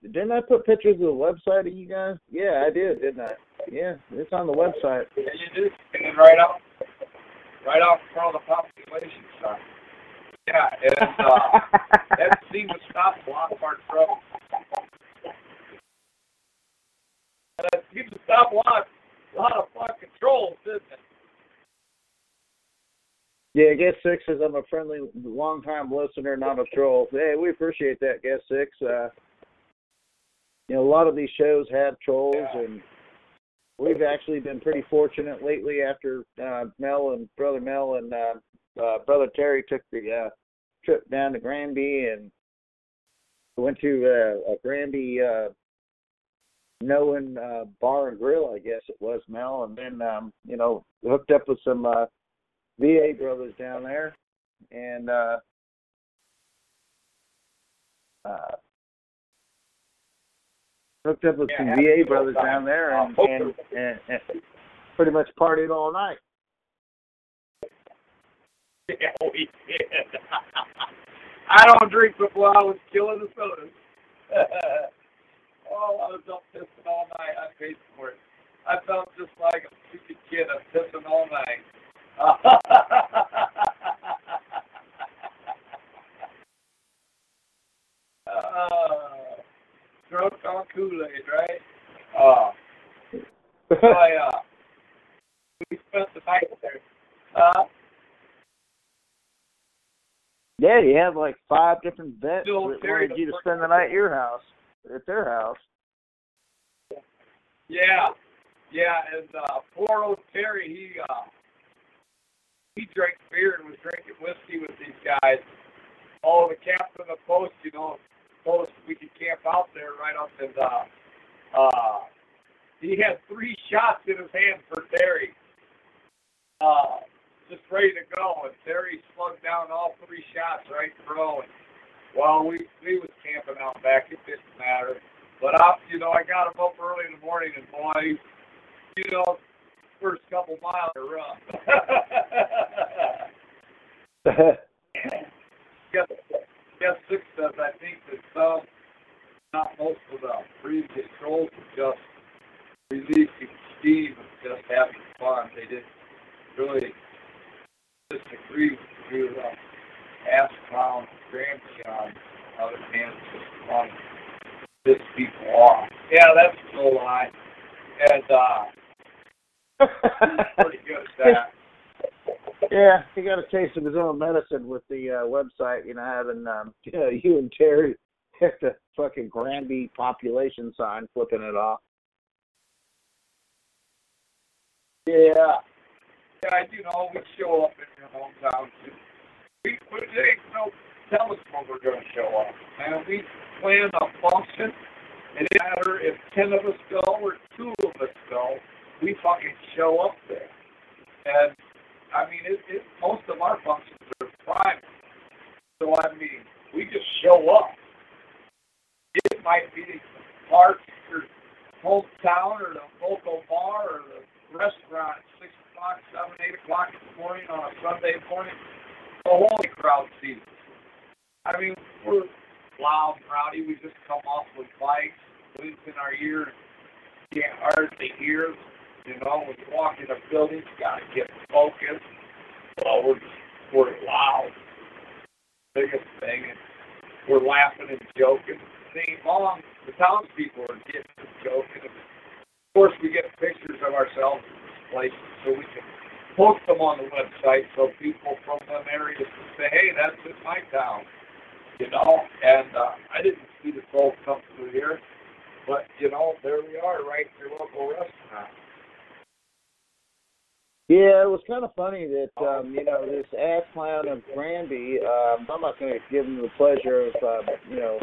Didn't I put pictures of the website of you guys? Yeah, I did, didn't I? Yeah, it's on the website. Yeah, you do. And right off, right in front of the population sign. Yeah, and uh that seems to stop a lot of our trouble. And it seems to stop a lot, a lot of fucking trolls, doesn't it? Yeah, Guest Six says I'm a friendly, long-time listener, not a troll. Hey, we appreciate that, Guest Six. Uh, you know, a lot of these shows have trolls, Yeah. and we've actually been pretty fortunate lately. After uh, Mel and brother Mel and uh, uh, brother Terry took the uh, trip down to Granby and went to uh, a Granby uh, Knowing uh, Bar and Grill, I guess it was Mel, and then um, you know hooked up with some. Uh, VA brothers down there, and uh, uh, hooked up with Yeah, some VA brothers down there, and, and, and, and pretty much partied all night. Yeah, we did. I don't drink before I was killing the sodas. oh, I was up pissing all night. I paid for it. I felt just like a stupid kid. I'm pissing all night. uh, drunk on Kool-Aid, right? Uh, I, uh, we spent the night there. Uh, yeah, you had like five different vets that wanted you to spend the night at your house, at their house. Yeah, yeah, and uh, poor old Terry, he uh, he drank beer and was drinking whiskey with these guys. Oh, the captain of the post, you know, told us we could camp out there right up and uh, uh, he had three shots in his hand for Terry, uh, just ready to go, and Terry slugged down all three shots right in a. And, well, we we was camping out back. It didn't matter. But I, you know, I got him up early in the morning, and boy, you know, first couple miles are rough. guess, guess six does. I think that some, not most of the previous trolls were just releasing steam and just having fun. They didn't really disagree with you. Uh, ass clown Granby on the other hand, just fun piss people off. Yeah, that's no lie. And uh pretty good at that. Yeah, he got a taste of his own medicine with the uh, website, you know, having um, you, know, you and Terry at the fucking Granby population sign flipping it off. Yeah. Yeah, you know, we show up in your hometown. We we ain't no tell us when we're gonna show up. And we plan a function it doesn't matter if ten of us go or two of us go, we fucking show up there. And I mean it, it most of our functions are private. So I mean, we just show up. It might be park your hometown or the local bar or the restaurant at six o'clock, seven, eight o'clock in the morning on a Sunday morning. The holy crowd sees. I mean, we're loud and rowdy. We just come off with bikes, wind in our ear, can't hardly hear. You know, when you walk in a building, you gotta get focused. Well, we're we're loud. Biggest thing, and we're laughing and joking. Sing along. The townspeople are getting and joking. Of course, we get pictures of ourselves in this place so we can post them on the website so people from them areas can say, hey, that's in my town, you know. And uh, I didn't see the soul come through here, but you know, there we are, right in your local restaurant. Yeah, it was kind of funny that um, you know this ass clown of Granby. Um, I'm not going to give him the pleasure of uh, you know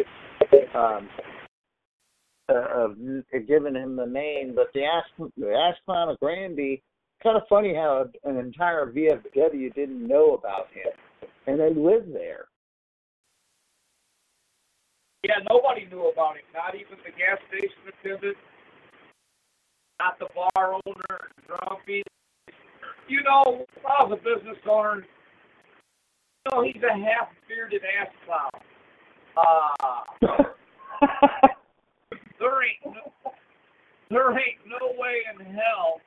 um, uh, of giving him the name, but the ass the ass clown of Granby. Kind of funny how an entire VFW didn't know about him, and they live there. Yeah, nobody knew about him. Not even the gas station attendant, not the bar owner, Grumpy, you know, I was a business owner, you know, he's a half bearded ass clown. Uh, there ain't no, there ain't no way in hell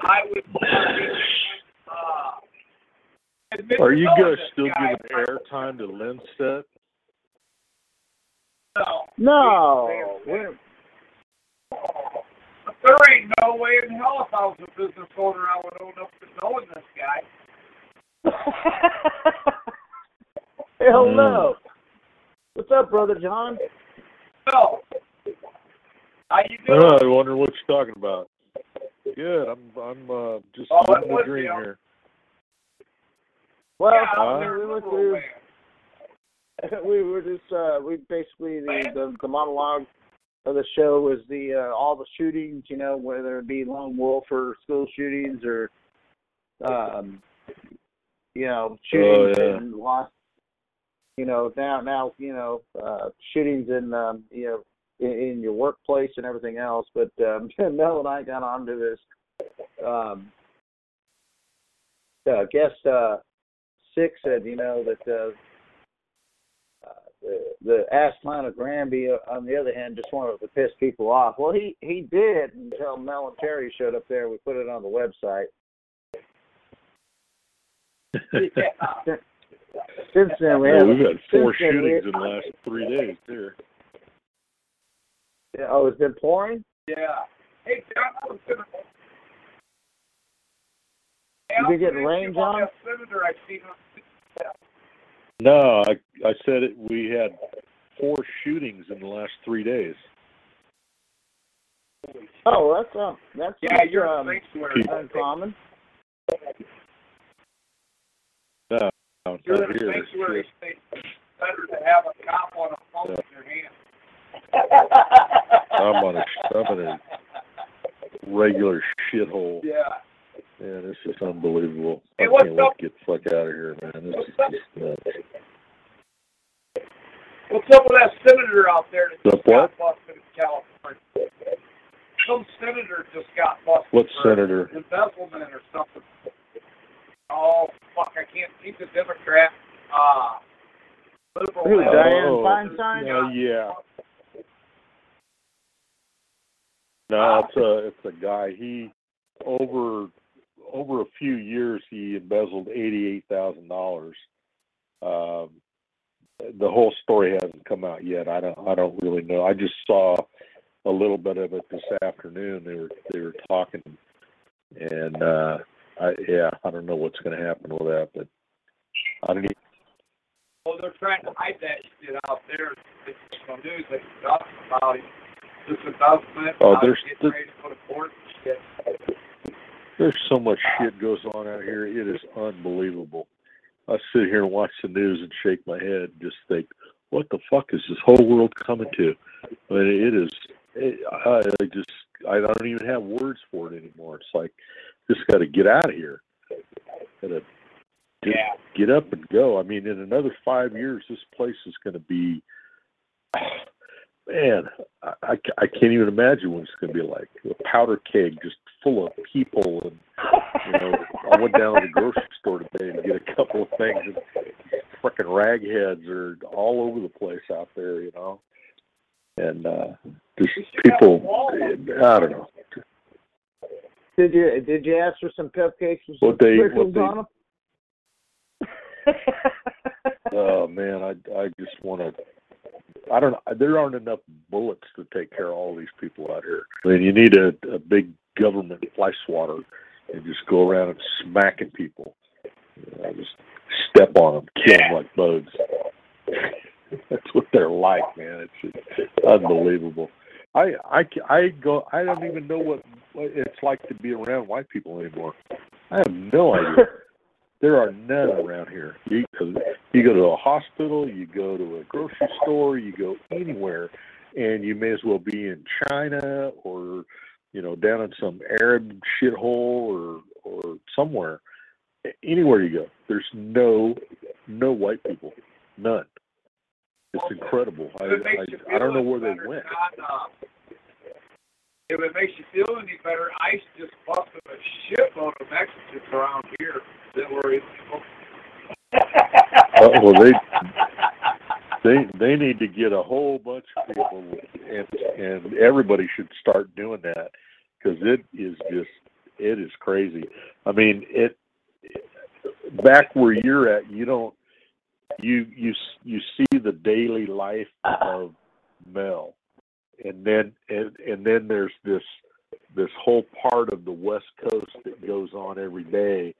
I would. Uh, Are you knowing guys still guy. giving airtime to Lindstedt? No. No, we're, But there ain't no way in hell if I was a business owner I would own up to knowing this guy. hell Mm. no. What's up, brother John? No. How you doing? Oh, I wonder what you're talking about. Good. I'm I'm uh, just Oh, living the dream you. here. Well, yeah, uh, I'm we there went through. we were just uh we basically the, the the monologue of the show was the uh all the shootings you know whether it be lone wolf or school shootings or um you know shootings Oh, yeah. in Los you know now now you know uh shootings in um you know in, in your workplace and everything else but um Mel and I got onto this um uh, guest uh six said you know that uh the the ass clown of Granby, uh, on the other hand, just wanted to piss people off. Well, he he did until Mel and Terry showed up there. We put it on the website. Yeah. Since then, we Yeah, have. we've had four since we- shootings in the last three days here. Oh, it's been pouring. Yeah. Hey, John, I was gonna. Hey, You I'll been getting rain, John? Senator I seen on No, I I said it, we had four shootings in the last three days. Oh, that's um, that's Yeah, not, you're um, a uncommon. No, no, You're not in a here. sanctuary state. Better to have a cop on a phone in your hand. I'm on a I'm in a regular shithole. Yeah. Man, this is unbelievable. Hey, I can't wait to get the fuck out of here, man. This is just nuts. What's up with that senator out there that The just got busted in California? Some senator just got busted. What senator? Embezzlement or something. Oh, fuck, I can't see the Democrat. Uh, liberal. Who, left. Dianne Oh, Feinstein? No, yeah. No, it's a it's a guy. He over over a few years he embezzled eighty eight thousand dollars. Um, the whole story hasn't come out yet. I don't I don't really know. I just saw a little bit of it this afternoon. They were they were talking, and uh, I yeah I don't know what's going to happen with that, but I don't. Even, Well, they're trying to hide that shit out there. It's on news they talking about it. This embezzlement. Oh, there's the- getting ready to go to court and shit. There's so much shit goes on out here. It is unbelievable. I sit here and watch the news and shake my head and just think, what the fuck is this whole world coming to? I mean, it is. It, I, I just I don't even have words for it anymore. It's like just got to get out of here. Got to Yeah. get up and go. I mean, in another five years, this place is going to be. Man, I, I, I can't even imagine what it's going to be like. A powder keg just full of people and you know, I went down to the grocery store today to get a couple of things, and frickin' ragheads are all over the place out there, you know. And uh just people, I don't know. Did you did you ask for some cupcakes with some What they- sprinkles what they- on them? Oh man, I I just want to. I don't. Know there aren't enough bullets to take care of all these people out here. I mean, you need a, a big government fly swatter and just go around and smacking people. You know, just step on them, kill them like bugs. That's what they're like, man. It's just unbelievable. I I I go. I don't even know what, what it's like to be around white people anymore. I have no idea. There are none around here. You you go to a hospital, you go to a grocery store, you go anywhere, and you may as well be in China or you know down in some Arab shithole or or somewhere. Anywhere you go, there's no no white people, none. It's incredible. I I, I don't know where they went. If it makes you feel any better, ICE just busted a shitload of Mexicans around here that were illegal. uh, well, they they they need to get a whole bunch of people, and and everybody should start doing that because it is just it is crazy. I mean, it back where you're at, you don't you you you see the daily life of Mel, and then and and then there's this this whole part of the West Coast that goes on every day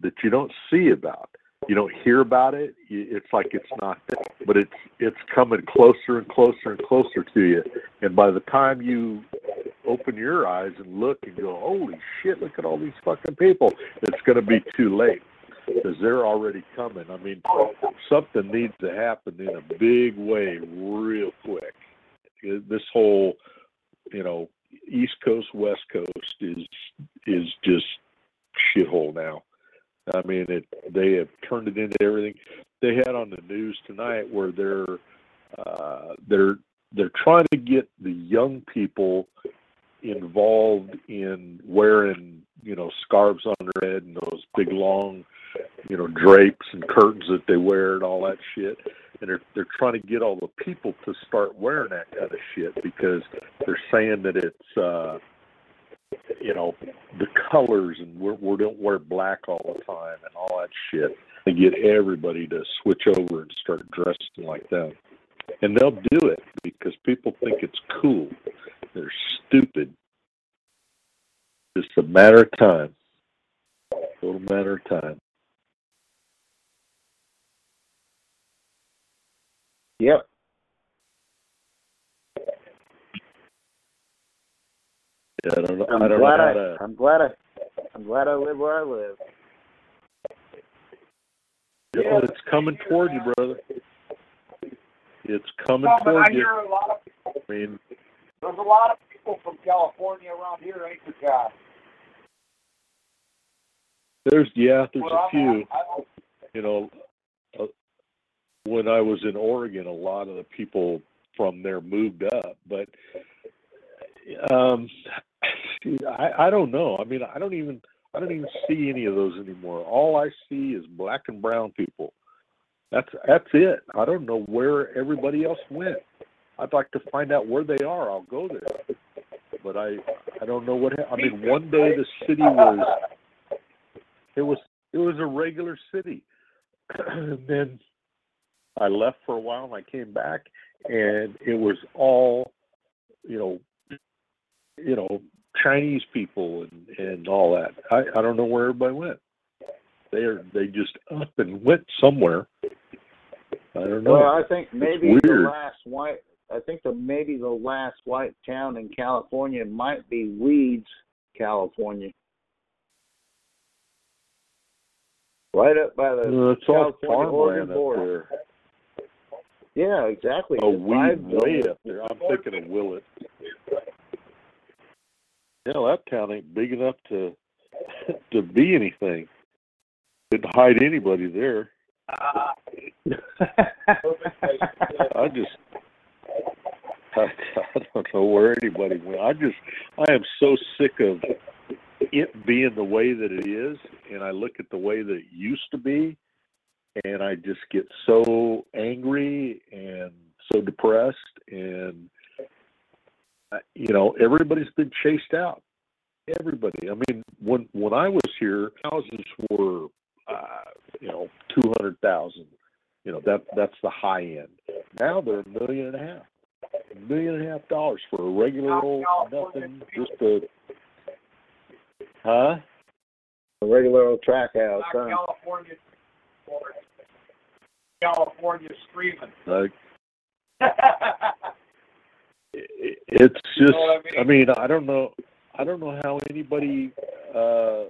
that you don't see about. You don't hear about it. It's like it's not but it's it's coming closer and closer and closer to you. And by the time you open your eyes and look and go, "Holy shit! Look at all these fucking people!" It's going to be too late because they're already coming. I mean, something needs to happen in a big way, real quick. This whole, you know, East Coast West Coast is is just shithole now. I mean, it they have turned it into everything. They had on the news tonight where they're uh, they're they're trying to get the young people involved in wearing you know scarves on their head and those big long you know drapes and curtains that they wear and all that shit and they're they're trying to get all the people to start wearing that kind of shit because they're saying that it's uh you know the colors and we're, we don't wear black all the time and all that shit and get everybody to switch over and start dressing like that and they'll do it because people think it's cool. They're stupid. It's a matter of time. Total matter of time Yep. Yeah, I don't know. I'm I don't glad know how I, to. I'm glad I, I'm glad I live where I live. Yeah, it's coming toward you, brother. It's coming No, but I you. hear a lot of people. I mean, There's a lot of people from California around here, ain't there, guys? there's yeah, there's But a I'm- few. I- You know, when I was in Oregon, a lot of the people from there moved up, but um, I I don't know. I mean, I don't even I don't even see any of those anymore. All I see is black and brown people. That's that's it. I don't know where everybody else went. I'd like to find out where they are. I'll go there, but I I don't know what. hap- I mean, one day the city was it was it was a regular city, and then I left for a while and I came back, and it was all you know you know Chinese people and and all that. I I don't know where everybody went. They are they just up and went somewhere. I don't know. Well, I think maybe the last white. I think the maybe the last white town in California might be Weeds, California. Right up by the Uh, California Oregon border. there. Yeah, exactly. Oh, we way up there. I'm thinking of Willett. Yeah, that town ain't big enough to to be anything. Didn't hide anybody there. I just I, I don't know where anybody went. I just I am so sick of it being the way that it is, and I look at the way that it used to be, and I just get so angry and so depressed, and uh, you know everybody's been chased out. Everybody. I mean, when when I was here, houses were uh, you know two hundred thousand. You know that that's the high end. Now they're a million and a half, a million and a half dollars for a regular old nothing, just a huh? A regular old track house, Not huh? California. or California screaming. Like it's just. know what I I mean, I don't know. I don't know how anybody uh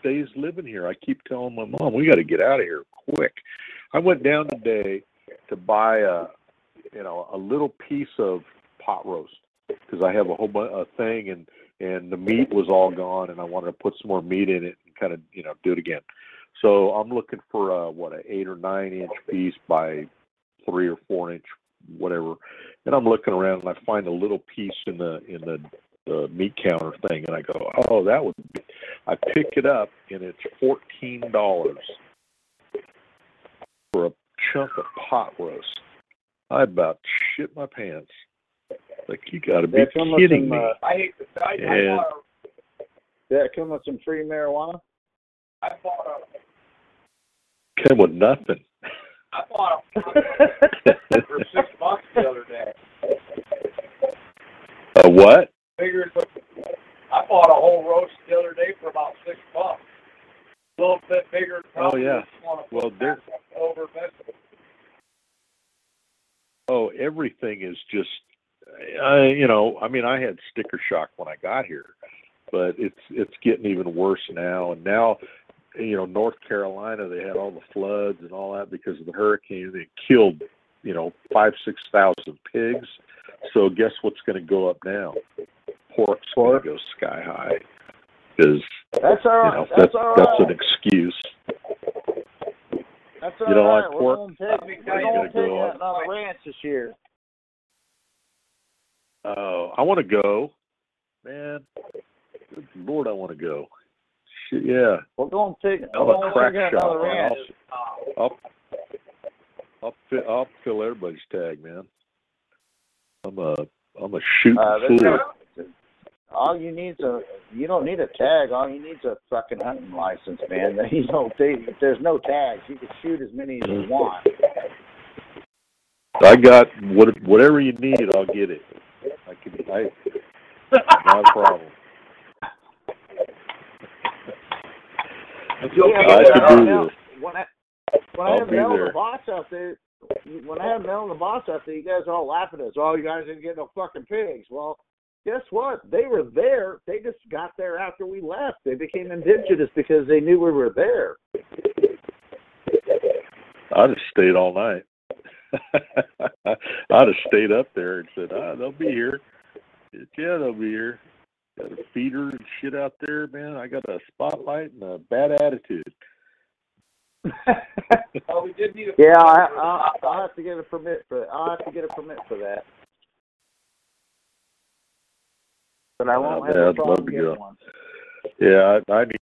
stays living here. I keep telling my mom we got to get out of here quick. I went down today to buy a, you know, a little piece of pot roast because I have a whole bunch a thing and and the meat was all gone and I wanted to put some more meat in it and kind of you know do it again. So I'm looking for a what a eight or nine inch piece by three or four inch whatever, and I'm looking around and I find a little piece in the in the the meat counter thing and I go, oh that would be. I pick it up and it's fourteen dollars for a chunk of pot roast. I about shit my pants. Like you got to be That come with kidding some, me! uh, I hate to I, I Yeah. bought a, Did that come with some free marijuana? I bought a Came with nothing. I bought a for six bucks the other day. A what? Figured I bought a whole roast the other day for about six bucks. A little bit bigger. Oh, yeah. just wanna put Well, there- over vegetables. Oh, everything is just. I, you know, I mean, I had sticker shock when I got here, but it's it's getting even worse now. And now, you know, North Carolina, they had all the floods and all that because of the hurricane. They killed, you know, five six thousand pigs. So guess what's going to go up now? Pork's Pork. going to go sky high because That's all you know that's that's all that's an excuse. That's all you don't right. like We're pork? going to take, we're gonna tell you, take go on the ranch this year. Oh, I want to go, man. Good Lord, I want to go. Shit, yeah. We're gonna take it. I'm We're crack take shot, on the man. ranch. Uh, I'll I'll fill I'll fill everybody's tag, man. I'm a I'm a shooting Uh, fool. no- all you need is a you don't need a tag. All you need is a fucking hunting license, man. You don't they, if there's no tags. You can shoot as many as you want. I got what whatever you need, I'll get it. I can I not a problem. Yeah, I but, could do now, this. When I when I I'll have Mel and there. the boss out there, when I have Mel and the boss out there, you guys are all laughing at us. Oh, you guys didn't get no fucking pigs. Well, guess what? They were there. They just got there after we left. They became indigenous because they knew we were there. I just stayed all night. I'd have stayed up there and said, ah, they'll be here. Yeah, they'll be here. Got a feeder and shit out there, man. I got a spotlight and a bad attitude. oh, we did need a Yeah, I, I'll, I'll have to get a permit for. I'll have to get a permit for that. But I won't Oh, have man, a I'd love to get one. Yeah, I, I need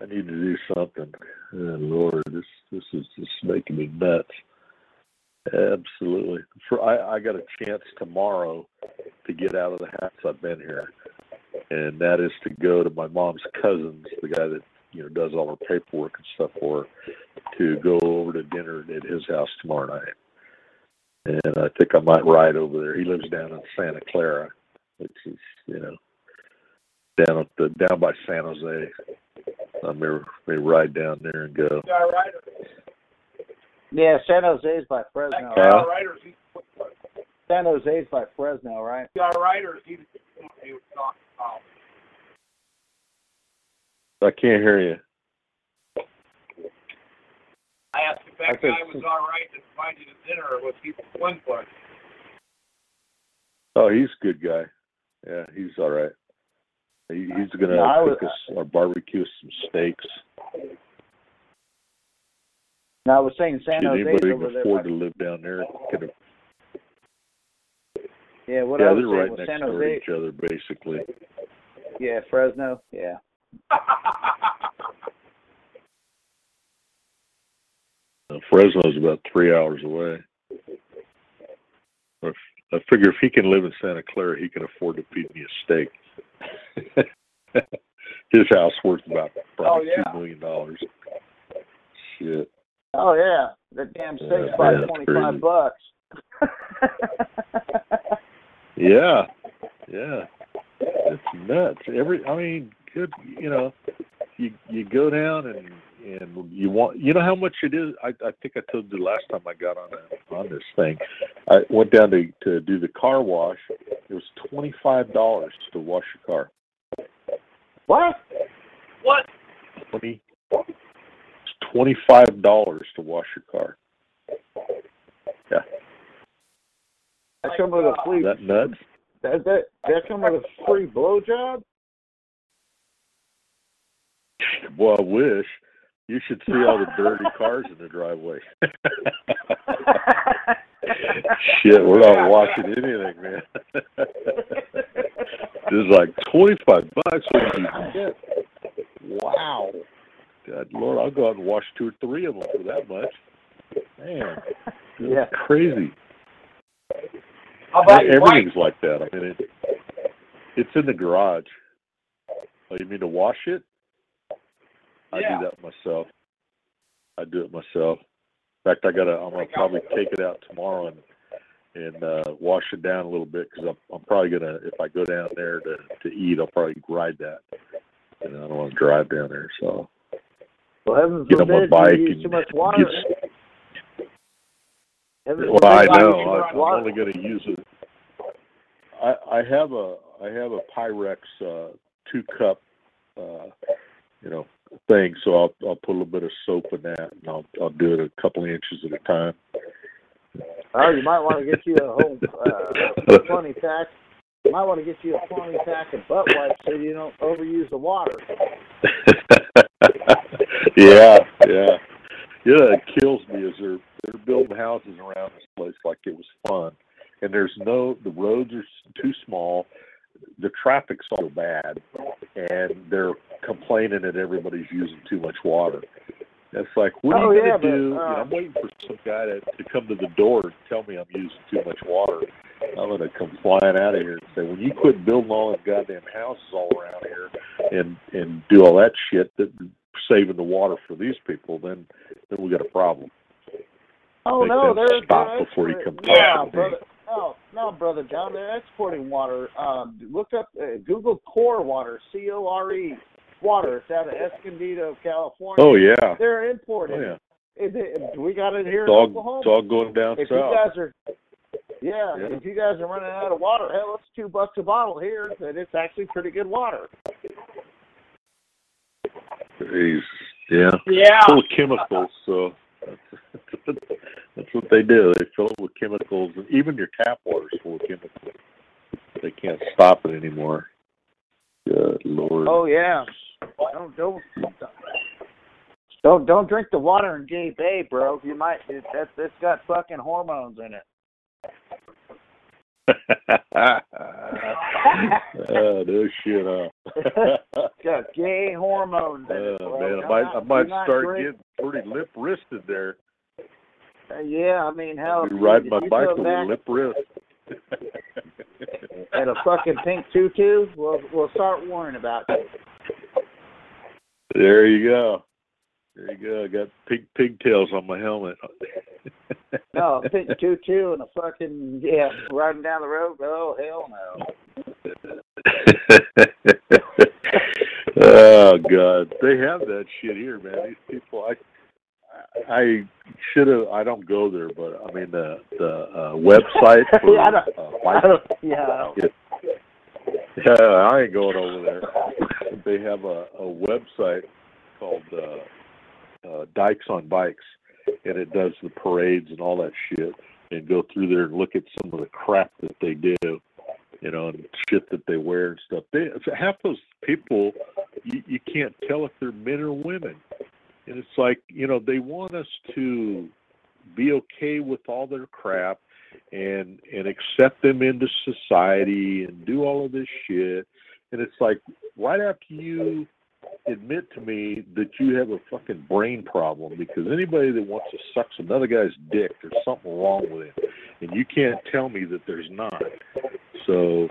I need to do something. Oh, Lord, this this is just making me nuts. Absolutely. For I, I got a chance tomorrow to get out of the house I've been here. And that is to go to my mom's cousins, the guy that, you know, does all her paperwork and stuff for her, to go over to dinner at his house tomorrow night. And I think I might ride over there. He lives down in Santa Clara, which is, you know, down at the down by San Jose. I may may ride down there and go. Guy rider. Yeah, San Jose's by Fresno. That right? guy he, San Jose's by Fresno, right? guy riders, he, he was talking about. I can't hear you. I asked if that think- guy was all right to find you the dinner, or was he Swinfoot? Oh, he's a good guy. Yeah, he's all right. He, he's gonna No, I was- cook us our barbecue some steaks. No, I was saying San Jose's anybody over there. afford to live down there? Could have, yeah, what yeah, I was they're saying right was next San door to Jose. each other, basically. Yeah, Fresno. Yeah. Uh, Fresno's about three hours away. If, I figure if he can live in Santa Clara, he can afford to feed me a steak. His house worth about probably Oh, yeah. two million dollars. Shit. Oh yeah, that damn six Yeah, by man, that's twenty crazy. bucks. Yeah, yeah. It's nuts. Every, I mean, good. You know, you you go down and and you want. You know how much it is. I I think I told you last time I got on a, on this thing. I went down to to do the car wash. It was twenty five dollars to wash your car. What? What? Twenty. It's twenty five dollars to wash your car. Yeah, that come with a free. That nuts? That that that come with a free blowjob. Well, I wish. You should see all the dirty cars in the driveway. Shit, we're not washing anything, man. it's like twenty five bucks what do you get? Wow. God Lord, I'll go out and wash two or three of them for that much. Man, yeah. crazy. Your bike? Everything's like that. I mean, it, it's in the garage. Oh, you mean to wash it? I Yeah. do that myself. I do it myself. In fact, I gotta. I'm gonna probably take it out tomorrow and and uh, wash it down a little bit because I'm, I'm probably gonna. If I go down there to to eat, I'll probably ride that. And I don't want to drive down there, so Well, heaven get on my bike and too much water. get. Well, I know. I'm water. only going to use it. I I have a I have a Pyrex uh, two cup, uh, you know, thing. So I'll I'll put a little bit of soap in that, and I'll I'll do it a couple inches at a time. Oh, you might want to get you a whole uh, twenty pack. You might want to get you a twenty pack of butt wipes so you don't overuse the water. yeah, yeah. Yeah, it kills me is they're they're building houses around this place like it was fun, and there's no the roads are too small, the traffic's so bad, and they're complaining that everybody's using too much water. It's like, what are Oh, you yeah, gonna but, do? You know, uh, I'm waiting for some guy to, to come to the door and tell me I'm using too much water. I'm gonna come flying out of here and say, when you quit building all them goddamn houses all around here and and do all that shit that saving the water for these people, then then we got a problem. Oh Make no, they're stop they're before you come Yeah, talking to me. brother. No, no, brother John. They're exporting water. Um, look up uh, Google Core Water, C O R E water. It's out of Escondido, California. Oh yeah, They're oh importing. yeah. it. It- we got it here It's in all Oklahoma. it's all going down if you guys are, yeah, Yeah. if you guys are running out of water, hell, it's two bucks a bottle here, and it's actually pretty good water. Jeez. Yeah. Yeah. Full of chemicals, so that's, that's what they do. They fill it with chemicals, and even your tap water is full of chemicals. They can't stop it anymore. Good lord. Oh yeah. Don't don't don't don't drink the water in Gay Bay, bro. You might it, that it's got fucking hormones in it. Oh, no shit? It's got gay hormones Oh man, I might not- I might start getting pretty lip wristed there. Uh, yeah, I mean, hell, I'll if be you- riding if my bike with a lip wrist. at a fucking pink tutu, we'll we'll start worrying about you. There you go. There you go. I got pig pigtails on my helmet. No, a pink tutu and a fucking yeah, riding down the road. Oh hell no. oh God, they have that shit here, man. These people, I, I should have. I don't go there, but I mean the the uh, website for Yeah, I don't- uh, I don't, yeah, I don't. Yeah, I ain't going over there. They have a, a website called uh, uh, Dykes on Bikes, and it does the parades and all that shit, and go through there and look at some of the crap that they do, you know, and shit that they wear and stuff. They half those people, you, you can't tell if they're men or women, and it's like you know they want us to be okay with all their crap and and accept them into society and do all of this shit and it's like right after you admit to me that you have a fucking brain problem because anybody that wants to suck another guy's dick there's something wrong with him. And you can't tell me that there's not. So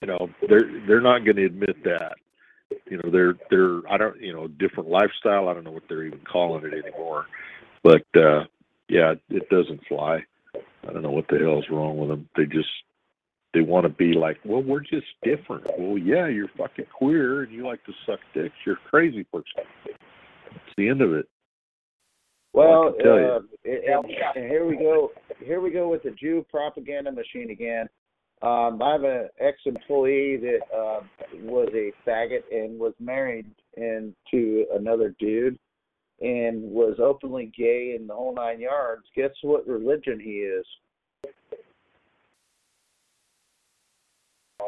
you know they're they're not going to admit that. You know they're they're i don't you know different lifestyle. I don't know what they're even calling it anymore. But uh yeah it doesn't fly. I don't know what the hell's wrong with them. They just they want to be like, well, we're just different. Well, yeah, you're fucking queer and you like to suck dicks. You're a crazy person. It's the end of it. Well, you. uh, and, and here we go. Here we go with the Jew propaganda machine again. Um, I have an ex-employee that uh, was a faggot and was married and to another dude, and was openly gay in the whole nine yards. Guess what religion he is?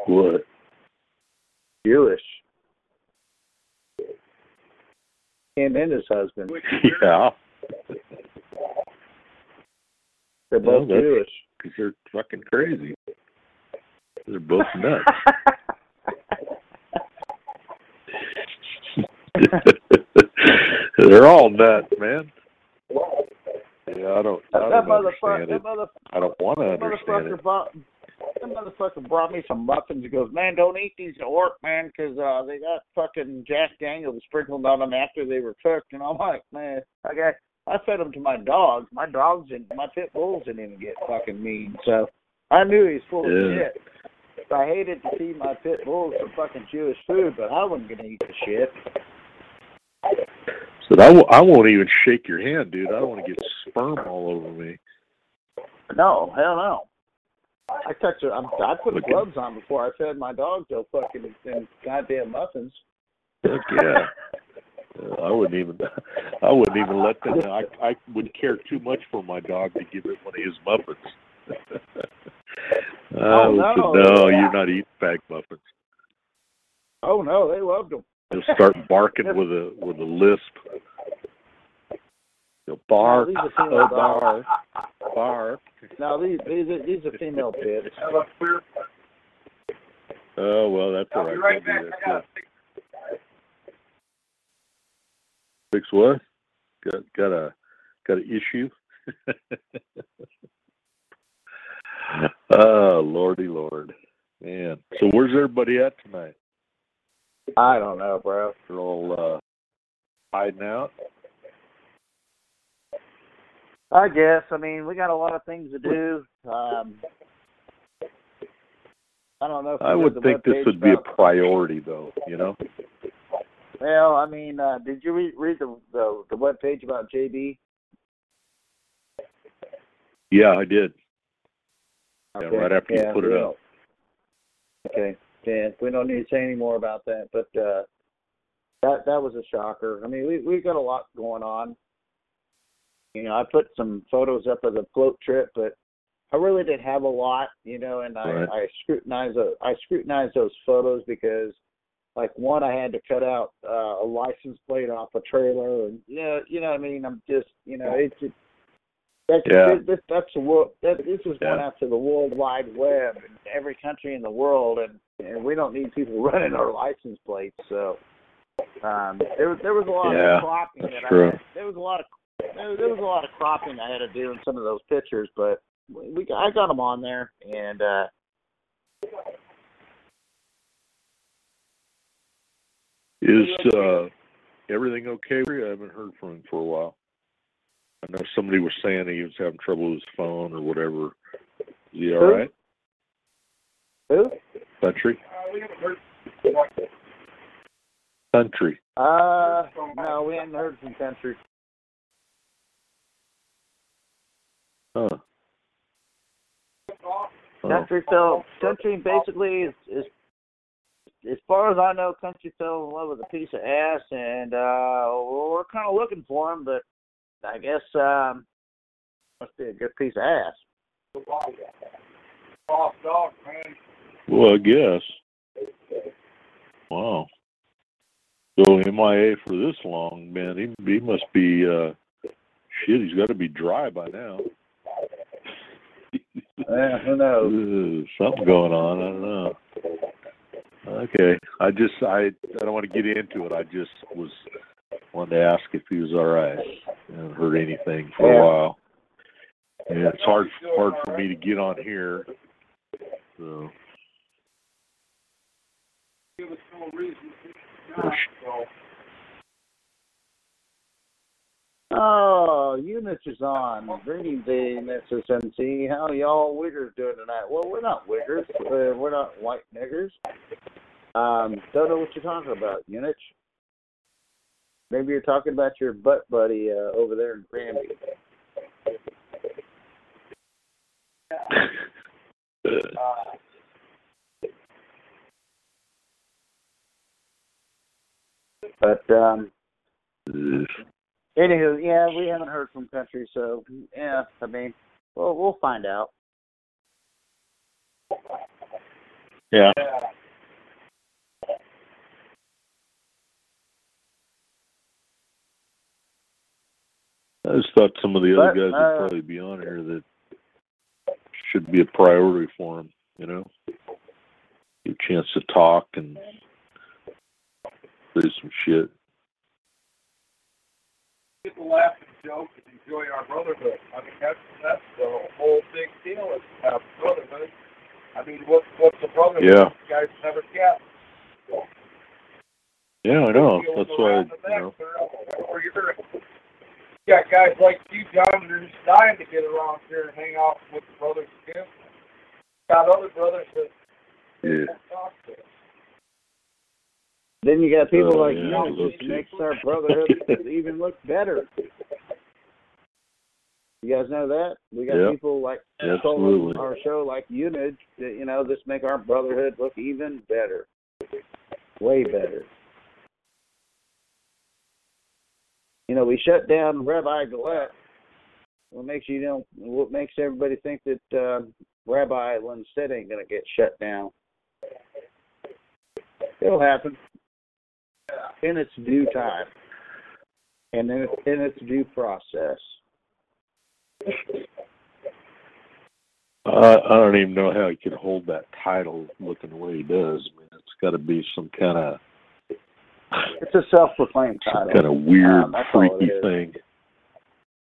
What? Jewish. Him and his husband. Yeah, They're both Jewish. because they're fucking crazy. They're both nuts. they're all nuts, man. Yeah, I don't. I that don't motherfucker. understand That it. I don't want to understand motherfucker it. That motherfucker brought me some muffins. He goes, man, don't eat these at work, man, 'cause uh, they got fucking Jack Daniels sprinkled on them after they were cooked. And I'm like, man, I got. I fed them to my dogs. My dogs and my pit bulls didn't even get fucking mean. So I knew he was full Yeah. of shit. I hated to feed my pit bulls some fucking Jewish food, but I wasn't gonna eat the shit. So I, w- I won't even shake your hand, dude. I don't want to get sperm all over me. No, hell no. I touched it. I'm, I put Look at- gloves on before I fed my dog those fucking them goddamn muffins. Heck yeah. Uh, I wouldn't even. I wouldn't even let them. I I would care too much for my dog to give it one of his muffins. I Oh, would no. no, you're not eating bag muffins. Oh no, they loved them. They'll start barking with a with a lisp. He'll bark, these are oh, female bark, dogs. bark. No, these these are, these are female pits. Oh well, that's all right. right back. that, gotta. Fix what? Got got a got an issue. oh lordy lord, man. So where's everybody at tonight? I don't know, bro. They're all uh, hiding out. I guess. I mean, we got a lot of things to do. Um, I don't know. If I would think this would be a priority, though. You know. Well, I mean, uh, did you read, read the the the web page about JB? Yeah, I did. Yeah, right after Yeah, you put it up. Okay. Yeah, we don't need to say any more about that, but uh that that was a shocker. I mean, we we've got a lot going on. You know, I put some photos up of the float trip, but I really didn't have a lot, you know, and I Right. I scrutinized I scrutinized those photos because like one I had to cut out uh, a license plate off a trailer and yeah, you know what I mean, I'm just, you know, it's just that's Yeah. this, that's the world. That, this is going Yeah. out to the World Wide Web and every country in the world, and, and we don't need people running our license plates. So um, there was there was a lot Yeah, of cropping that's that true. I. There was a lot of there, there was a lot of cropping I had to do in some of those pictures, but we I got them on there, and uh, Is uh, everything okay? for you? I haven't heard from him for a while. I know somebody was saying he was having trouble with his phone or whatever. Is he all Who? right? who? Country? Uh, we haven't heard. Country. Uh, no, we hadn't heard from Country. Huh. Country fell. Country basically is, is, as far as I know, Country fell in love with a piece of ass, and uh, we're kind of looking for him, but I guess um, must be a good piece of ass. Off dog, man. well, I guess. Wow. So MIA for this long, man. He he must be uh, shit. He's got to be dry by now. Yeah, who knows? Ooh, something going on. I don't know. Okay, I just I I don't want to get into it. I just was wanted to ask if he was all right. I haven't heard anything for Yeah. a while. And it's hard hard for me to get on here. So Give us no reason. Well, sh- So, Oh, Eunice is on. Greetings, Mrs. MC. How y'all wiggers doing tonight? Well, we're not wiggers. Uh, we're not white niggers. Um, don't know what you're talking about, Eunice. Maybe you're talking about your butt buddy uh, over there in Granby. But um, anywho, yeah, we haven't heard from country, so yeah, I mean, well, we'll find out. Yeah. I just thought some of the other But, guys uh, would probably be on here that should be a priority for them. You know, get a chance to talk and say some shit. People laugh and joke and enjoy our brotherhood. I mean, that's that's the whole big deal is to have brotherhood. I mean, what what's the brotherhood? Yeah. You guys never get. Yeah, I know. That's why around you know. or- or you're- You got guys like you, John, who's dying to get around here and hang out with the brothers again. Got other brothers that Yeah. don't talk to. Then you got people Oh, like yeah, you, which makes our brotherhood even look better. You guys know that? We got Yeah. people like Absolutely. our show like Unit that you know this make our brotherhood look even better, way better. You know, we shut down Rabbi Gillette. What makes you know? What makes everybody think that uh, Rabbi Lundstedt ain't gonna get shut down? It'll happen in its due time and in, in its due process. I, I don't even know how he could hold that title looking the way he does. I mean, it's got to be some kind of It's a self-proclaimed title. kind of weird, Um, freaky thing.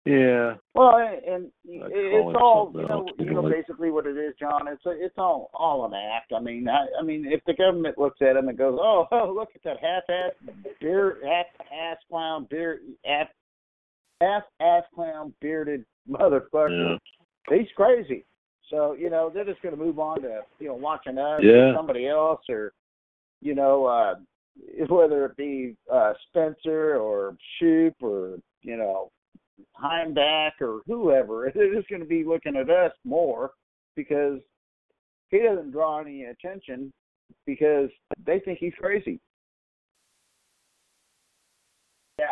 Yeah. Well, and, and I'd it's all you know. You know, basically what it is, John. It's a, it's all all an act. I mean, I, I mean, if the government looks at him and goes, "Oh, oh look at that half-ass beard, half-ass clown half, half-ass clown bearded motherfucker," Yeah. he's crazy. So you know they're just going to move on to you know watching us Yeah. or somebody else or you know uh whether it be uh Spencer or Shoop or you know Heimdach or whoever. They're just going to be looking at us more because he doesn't draw any attention because they think he's crazy. Yeah.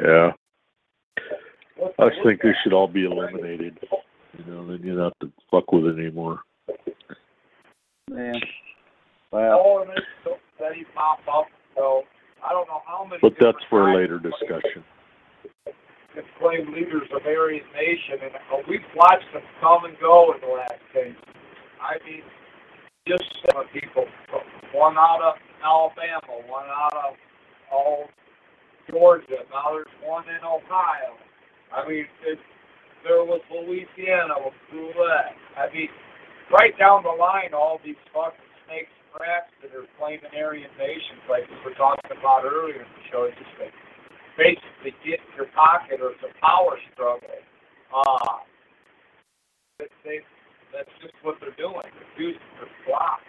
Yeah. I just think they should all be eliminated. You know, then you don't have to fuck with it anymore. Yeah. Well, all of this stuff that he pop up. So I don't know how many. But that's for a later discussion. Can claim leaders of Aryan Nation, and uh, we've watched them come and go in the last years. I mean, just some people. One out of Alabama, one out of oh, Georgia. Now there's one in Ohio. I mean, it, there was Louisiana with Roulette. I mean, right down the line, all these fucking snakes and rats that are claiming Aryan nations, like we were talking about earlier in the show, just like basically get in your pocket or it's a power struggle. Uh, they, that's just what they're doing. They're using their flock.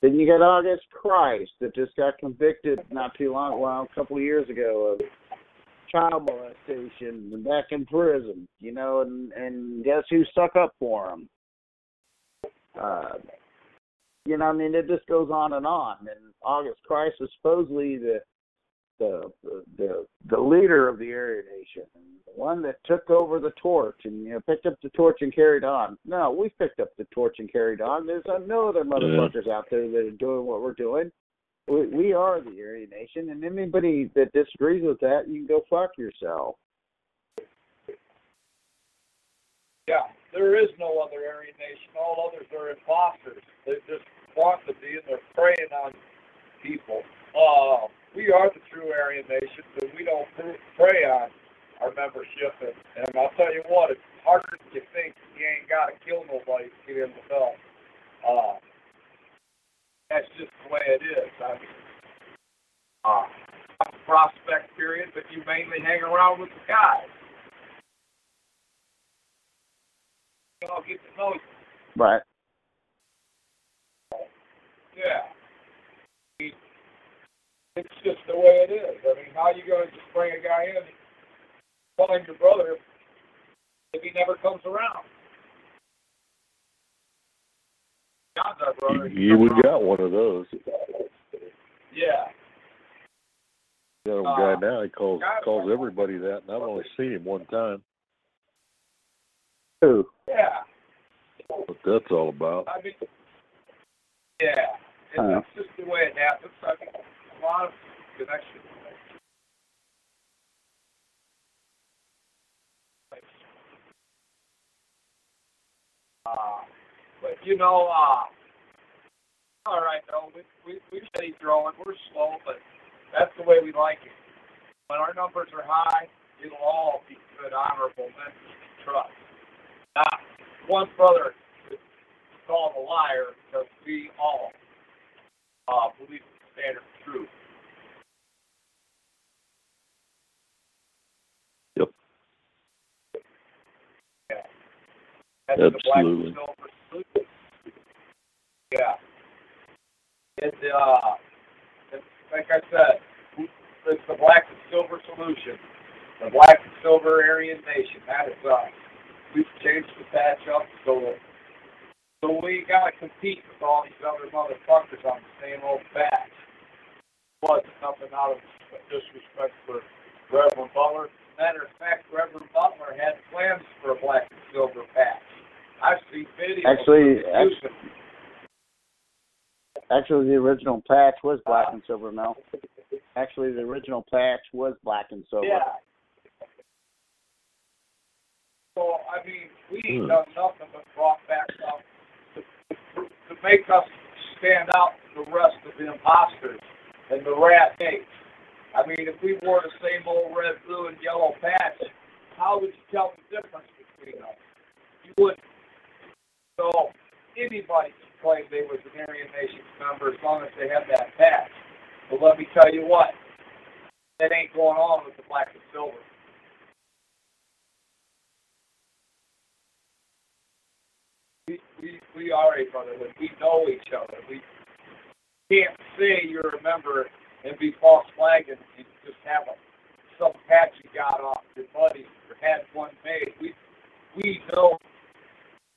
then you got August Kreis that just got convicted not too long, well, a couple of years ago of child molestation and back in prison, you know, and and guess who stuck up for him? Uh, you know, I mean, it just goes on and on. And August Kreis was supposedly the the the the leader of the Aryan Nation, the one that took over the torch and you know picked up the torch and carried on. No, we picked up the torch and carried on. There's uh, no other motherfuckers out there that are doing what we're doing. We, we are the Aryan Nation, and anybody that disagrees with that, you can go fuck yourself. Yeah, there is no other Aryan nation. All others are imposters. They just want to be, and they're preying on people. Uh, we are the true Aryan nation, and we don't pr- prey on our membership. And, and I'll tell you what, it's harder than you think. You ain't got to kill nobody to get in the belt. Uh, that's just the way it is. I mean, uh, prospect period, but you mainly hang around with the guys. You know, get to know you. Right. Yeah. I mean, It's just the way it is. I mean, how are you gonna just bring a guy in, find your brother, if he never comes around? John's our brother. he You would around. got one of those. Yeah. You know, Uh, guy now he calls calls everybody that, and I've only seen him one time. Who? Yeah. What that's all about. I mean, yeah. It's, Uh-huh. it's just the way it happens. I mean, a lot of connections. Uh, but you know, uh, all right, though. We we we steady growing. We're slow, but that's the way we like it. When our numbers are high, it'll all be good, honorable men to trust. Not one brother is called a liar because we all uh, believe standard of truth. Yep. Yeah. That's the black and Absolutely. Yeah. It's uh, it's, like I said, it's the black and silver solution. The black and silver Aryan nation. That is us. We've changed the patch up so so we gotta compete with all these other motherfuckers on the same old patch. Was nothing out of disrespect for Reverend Butler. Matter of fact, Reverend Butler had plans for a black and silver patch. I've seen videos. Actually, of him using Actually, the original patch was black and silver, Mel. Actually, the original patch was black and silver. Yeah. So I mean, we ain't Hmm. done nothing but brought back stuff to, to, to make us stand out from the rest of the imposters and the rat mates. I mean, if we wore the same old red, blue, and yellow patch, how would you tell the difference between us? You wouldn't. So anybody can claim they was an Aryan Nation member as long as they have that patch. But let me tell you what, that ain't going on with the black and silver. We, we, we are a brotherhood. We know each other. We can't say you're a member and be false flagging and just have a, some patch you got off your buddy or had one made. We we know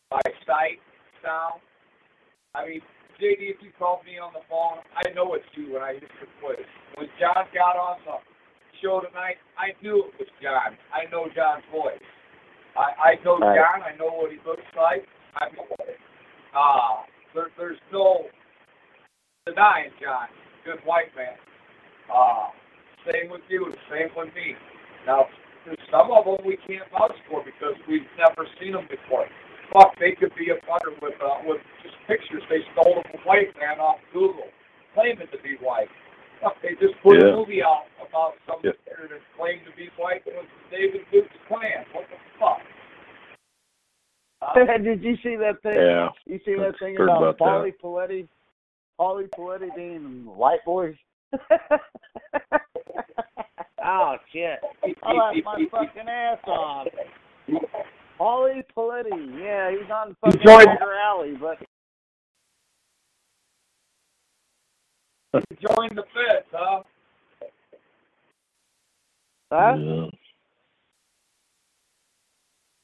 by sight, sound. I mean, JD, if you called me on the phone, I know it's you when I hit your place. When John got on the show tonight, I knew it was John. I know John's voice. I, I know Right. John. I know what he looks like. I mean, uh, there, there's no denying John. Good white man. Uh, same with you. Same with me. Now, there's some of them we can't vouch for because we've never seen them before. Fuck, they could be a butter with uh, with just pictures they stole of a white man off Google, claiming to be white. Fuck, they just put Yeah. a movie out about some Yeah. yeah. that claimed to be white and was David Duke's Klan. What the fuck? Uh, Did you see that thing? Yeah. You see that thing Heard about, about that. Paulie Paletti? Paulie Paletti being white boys? oh shit! I laughed my fucking ass off. Paulie Paletti, yeah, he's on fucking joined- Walker Alley, but join the feds, huh? huh? Yeah.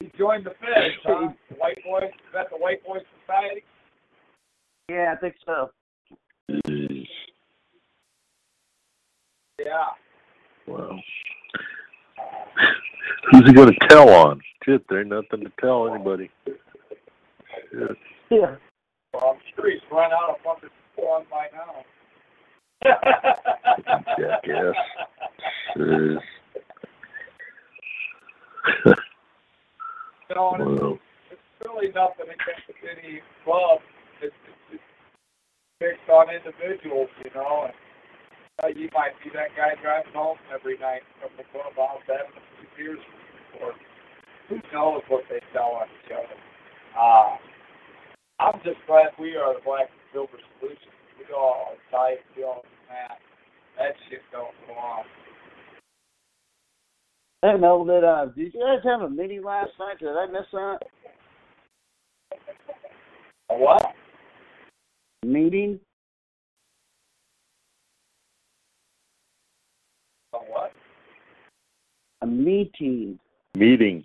He joined the feds, huh? The white boys, is that the white boy society? Yeah, I think so. Jeez. Yeah. Wow. Who's he going to tell on? Shit, there ain't nothing to tell anybody. Shit. Yeah. Well, I'm sure he's run out of fucking by now. Jackass. Jeez. You know, and it's, it's really nothing against any club. Based on individuals, you know. And uh, you might be that guy driving home every night from the clubhouse having a few beers, or who knows what they tell on each other. Uh, I'm just glad we are the black and silver solution. We all are tight. We all mad. That shit don't go on. Hey, Mel, did uh, did you guys have a meeting last night? Did I miss that A what? Meeting? A what? A meeting. Meeting.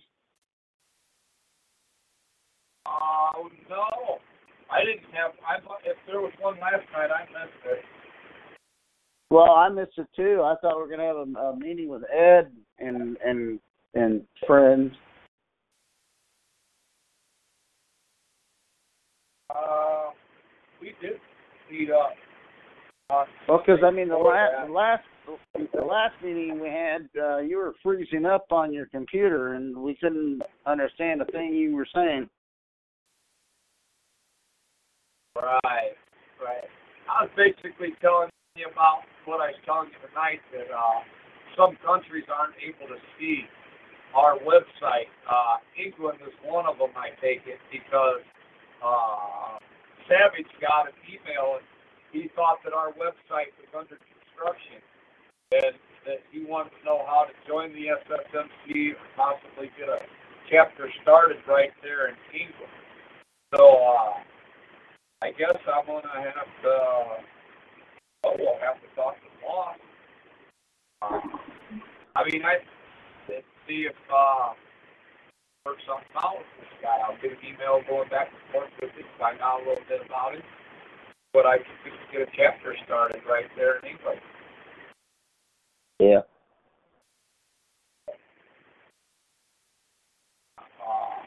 Oh no, I didn't have. I thought if there was one last night, I missed it. Well, I missed it too. I thought we were gonna have a, a meeting with Ed and and and friends. Uh, we did meet up. Uh, Well, because I mean the last the last the last meeting we had, uh, you were freezing up on your computer and we couldn't understand a thing you were saying. Right, right. I was basically telling you about what I was telling you tonight that uh, some countries aren't able to see our website. Uh, England is one of them, I take it, because uh, Savage got an email and he thought that our website was under construction and that he wanted to know how to join the SSMC or possibly get a chapter started right there in England. So, uh, I guess I'm gonna have to. Oh, we'll have to talk to boss. Uh, I mean, I let's see if uh, work something out with this guy. I'll get an email going back and forth with him, find out a little bit about it. But I can just get a chapter started right there in England. Yeah. Uh,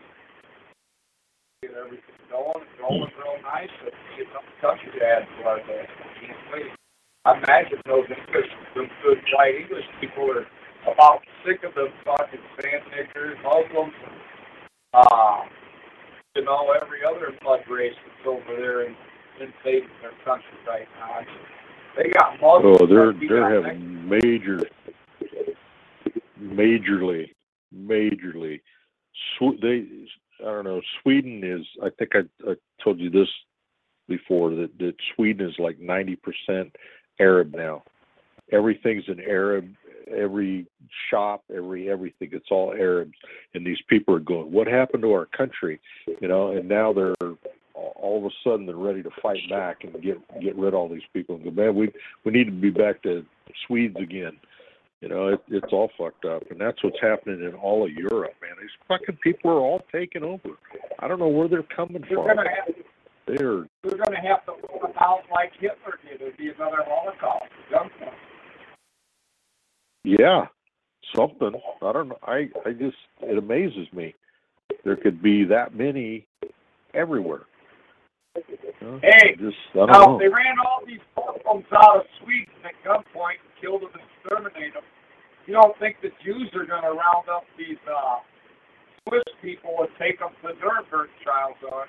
get everything going, rolling real nice, and get some country to add to our list. I can't wait. I imagine those English, those good white English people are about sick of them fucking sand niggers, Muslims, uh, you know, every other mud race that's over there in, invading their country right now. They got Muslims. Oh, they're they're having major, majorly, majorly. Sw- they, I don't know. Sweden is. I think I, I told you this before that that Sweden is like ninety percent Arab now. Everything's in Arab. Every shop, every everything. It's all Arabs, and these people are going. What happened to our country? You know, and now they're all of a sudden they're ready to fight back and get get rid of all these people and go, man, we we need to be back to Swedes again. You know, it, it's all fucked up, and that's what's happening in all of Europe, man. These fucking people are all taking over. I don't know where they're coming They're from. gonna have They're they're gonna have to roll out like Hitler did. It'd be another Holocaust. Yeah, something. I don't know. I I just it amazes me. There could be that many everywhere. You know, Hey, just Now, know. if they ran all these Muslims out of Sweden at gunpoint and killed them and exterminated them, you don't think the Jews are going to round up these uh, Swiss people and take them to Nuremberg trials on?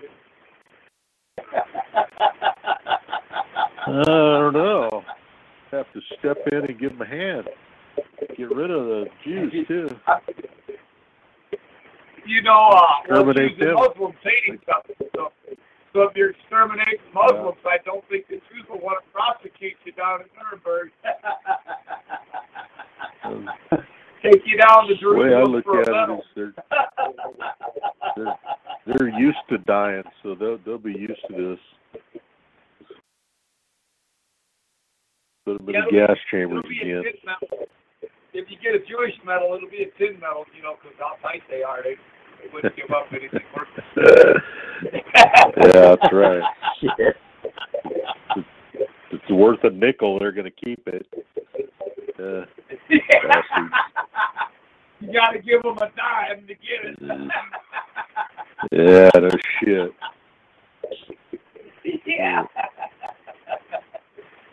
I don't know. Have to step in and give them a hand. Get rid of the Jews too. you know, uh, well, Exterminate Jews and them. Muslims each other. So, so if you're exterminating Muslims, I don't think the Jews will want to prosecute you down in Nuremberg. Um, Take you down to the way I look for at a it medal. is they're they're they're used to dying, so they'll they'll be used to this. Put them in Yeah, the gas chambers again. If you get a Jewish medal, it'll be a tin medal, you know, because how tight they are. They, they wouldn't give up anything worth yeah, that's right. Shit. If it's worth a nickel, they're going to keep it. Uh, bastards. you got to give them a dime to get it. yeah, no shit. yeah.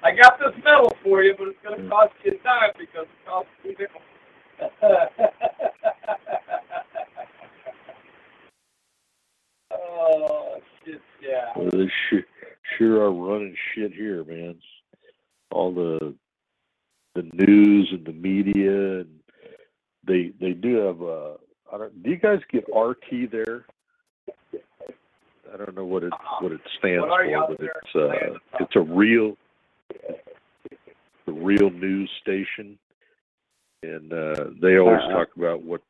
I got this medal for you, but it's going to cost you a dime because it costs two nickels. oh, shit, yeah. Well, they sure, sure are running shit here, man. All the the news and the media, and they they do have uh I don't. Do you guys get RT there? I don't know what it what it stands What for, but it's uh it's a real the real news station. and uh, they always Uh-uh. talk about what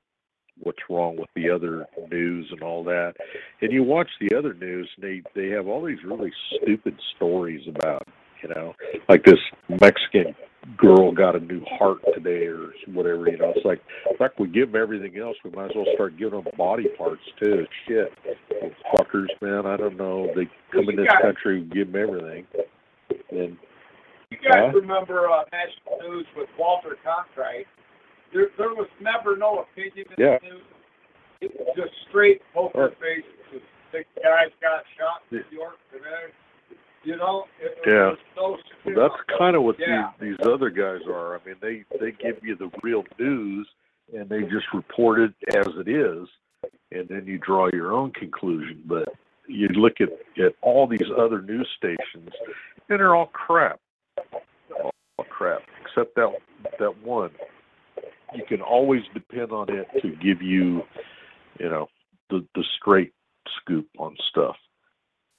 what's wrong with the other news and all that. And you watch the other news, and they they have all these really stupid stories about, you know, like this Mexican girl got a new heart today or whatever. You know, it's like, fuck, we give them everything else. We might as well start giving them body parts too. Shit, Those fuckers, man. I don't know. They come in this country, we give them everything, and You guys Huh? remember uh, national news with Walter Cronkite? There, there was never no opinion in Yeah. the news. It was just straight poker Oh. face. The six guys got shot in New York today. You know, it, it Yeah. was no. Well, that's kind of what Yeah. these these other guys are. I mean, they they give you the real news, and they just report it as it is, and then you draw your own conclusion. But you look at at all these other news stations, and they're all crap, all crap, except that that one. You can always depend on it to give you, you know, the the straight scoop on stuff.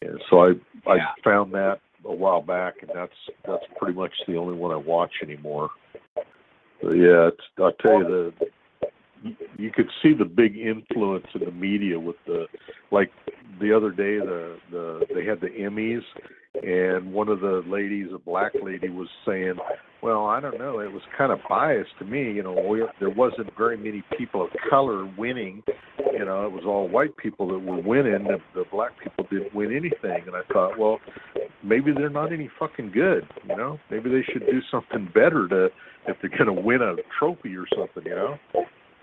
And so I I Yeah. found that a while back, and that's that's pretty much the only one I watch anymore. But yeah, it's, I'll tell you the you, you could see the big influence in the media with the like the other day the the they had the Emmys and one of the ladies a black lady was saying well I don't know it was kind of biased to me you know we, there wasn't very many people of color winning you know it was all white people that were winning the, the black people didn't win anything and I thought well maybe they're not any fucking good you know? Maybe they should do something better to if they're going to win a trophy or something you know?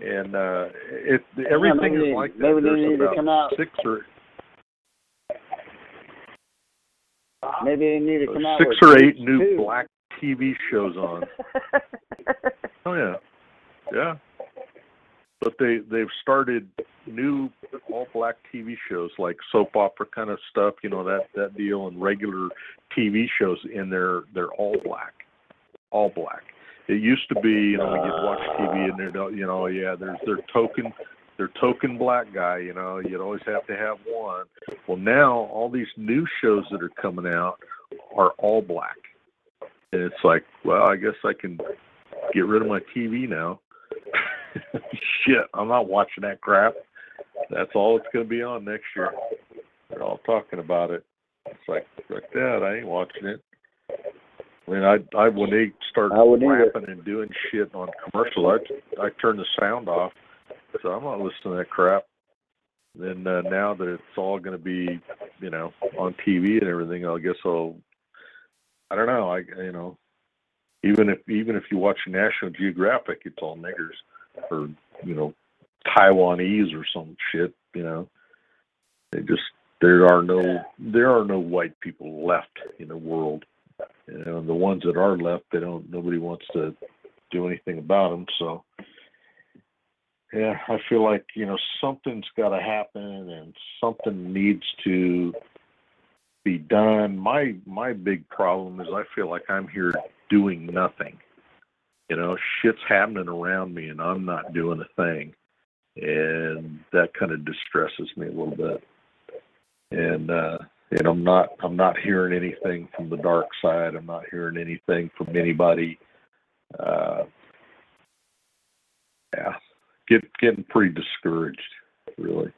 And uh it everything maybe- is like that. maybe they there's need to about come out- six or Uh-huh. Maybe they need to come out six with or eight two. new black TV shows on. oh yeah, yeah. But they they've started new all black TV shows like soap opera kind of stuff, you know that that deal, and regular TV shows, and they're they're all black, all black. It used to be, you know, when you'd watch TV and they're, you know, yeah, there's their token, their token black guy, you know, you'd always have to have one. Well, now all these new shows that are coming out are all black, and it's like, well, I guess I can get rid of my TV now. Shit, I'm not watching that crap. That's all it's going to be on next year. They're all talking about it. It's like, like that. I ain't watching it. I mean, I, I when they start I wouldn't either. and doing shit on commercial, I, I turn the sound off. So I'm not listening to that crap. Then uh, now that it's all going to be, you know, on TV and everything, I guess I'll. I don't know. I you know, even if even if you watch National Geographic, it's all niggers or you know, Taiwanese or some shit. You know, they just there are no there are no white people left in the world. You know, and the ones that are left, they don't. Nobody wants to do anything about them. So, yeah, I feel like you know something's got to happen, and something needs to be done. My my big problem is I feel like I'm here doing nothing. You know, shit's happening around me, and I'm not doing a thing, and that kind of distresses me a little bit. And uh, and I'm not I'm not hearing anything from the dark side. I'm not hearing anything from anybody. Uh, yeah, get getting pretty discouraged, really.